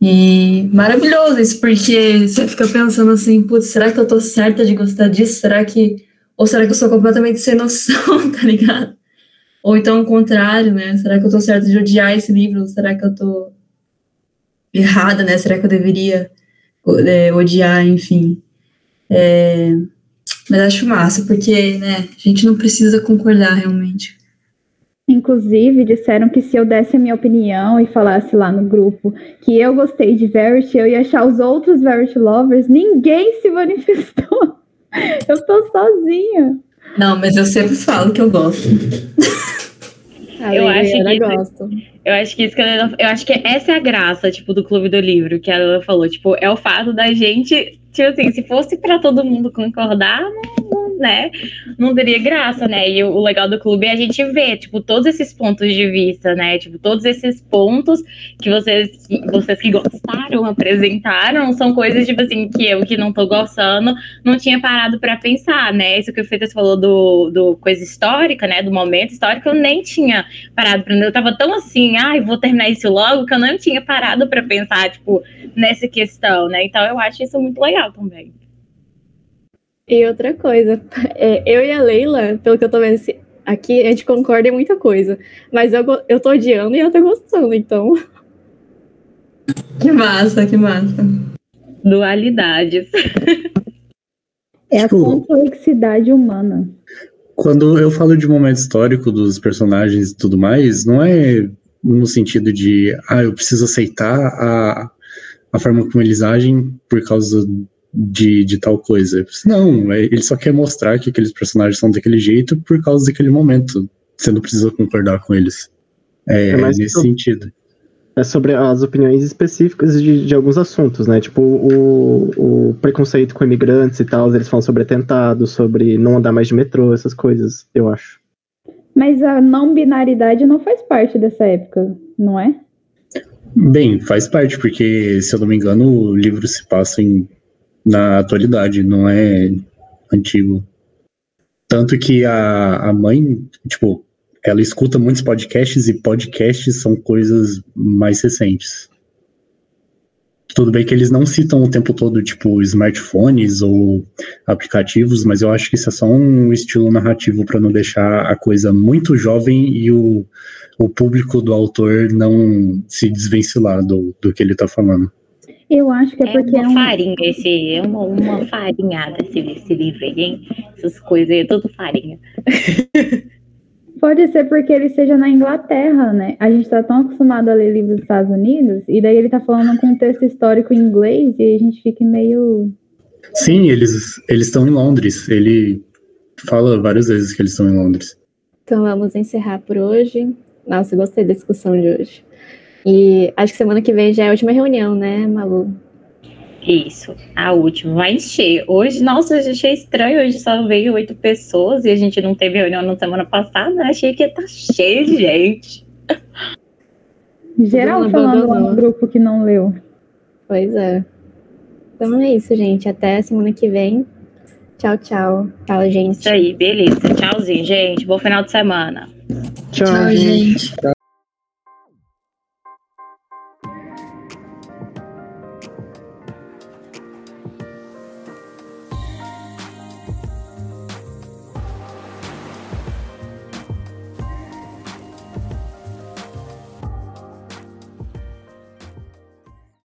E maravilhoso isso, porque você fica pensando assim, putz, será que eu tô certa de gostar disso? Será que ou será que eu sou completamente sem noção, tá ligado? Ou então o contrário, né? Será que eu tô certa de odiar esse livro? Ou será que eu tô errada, né? Será que eu deveria é, odiar, enfim? É, mas acho massa, porque, né, a gente não precisa concordar realmente. Inclusive, disseram que se eu desse a minha opinião e falasse lá no grupo que eu gostei de Verity, eu ia achar os outros Verity Lovers, ninguém se manifestou. Eu tô sozinha. Não, mas eu sempre falo que eu gosto. eu acho que isso, gosto. eu acho que isso que ela, eu acho que essa é a graça, tipo, do clube do livro que ela falou, tipo, é o fato da gente, tipo assim, se fosse para todo mundo concordar, não, né, não teria graça, né? E o, legal do clube é a gente ver, tipo, todos esses pontos de vista, né? Tipo, todos esses pontos que vocês, vocês que gostaram apresentaram são coisas, tipo assim, que eu que não tô gostando não tinha parado para pensar, né? Isso que o Freitas falou do, do coisa histórica, né? Do momento histórico, eu nem tinha parado pra. Eu tava tão assim, ai, vou terminar isso logo, que eu não tinha parado para pensar, tipo, nessa questão, né? Então eu acho isso muito legal também. E outra coisa, é, eu e a Leila, pelo que eu tô vendo aqui, a gente concorda em muita coisa. Mas eu, eu tô odiando e ela tá gostando, então. Que massa, que massa. Dualidades. É tipo, a complexidade humana. Quando eu falo de momento histórico dos personagens e tudo mais, não é no sentido de, ah, eu preciso aceitar a, a forma como eles agem por causa de, de tal coisa. Não, é, ele só quer mostrar que aqueles personagens são daquele jeito por causa daquele momento. Você não precisa concordar com eles. É, é nesse sobre, sentido. É sobre as opiniões específicas de, de alguns assuntos, né? Tipo, o, o preconceito com imigrantes e tal, eles falam sobre atentado, sobre não andar mais de metrô, essas coisas, eu acho. Mas a não binaridade não faz parte dessa época, não é? Bem, faz parte, porque, se eu não me engano, o livro se passa em na atualidade, não é antigo. Tanto que a, a mãe, tipo, ela escuta muitos podcasts e podcasts são coisas mais recentes. Tudo bem que eles não citam o tempo todo, tipo, smartphones ou aplicativos, mas eu acho que isso é só um estilo narrativo para não deixar a coisa muito jovem e o, o público do autor não se desvencilhar do, do que ele está falando. Eu acho que é, é porque uma é um... farinha esse, é uma, uma farinhada esse, esse livro aí, hein? Essas coisas aí, é tudo farinha. Pode ser porque ele seja na Inglaterra, né? A gente tá tão acostumado a ler livros dos Estados Unidos, e daí ele tá falando um contexto histórico em inglês, e a gente fica meio. Sim, eles eles estão em Londres. Ele fala várias vezes que eles estão em Londres. Então vamos encerrar por hoje. Nossa, gostei da discussão de hoje. E acho que semana que vem já é a última reunião, né, Malu? Isso, a última. Vai encher. Hoje, nossa, eu achei estranho. Hoje só veio oito pessoas e a gente não teve reunião na semana passada. Achei que ia estar tá cheio de gente. Geral falando lá no grupo que não leu. Pois é. Então é isso, gente. Até semana que vem. Tchau, tchau. Tchau, gente. Isso aí, beleza. Tchauzinho, gente. Bom final de semana. Tchau, Tchau gente. gente.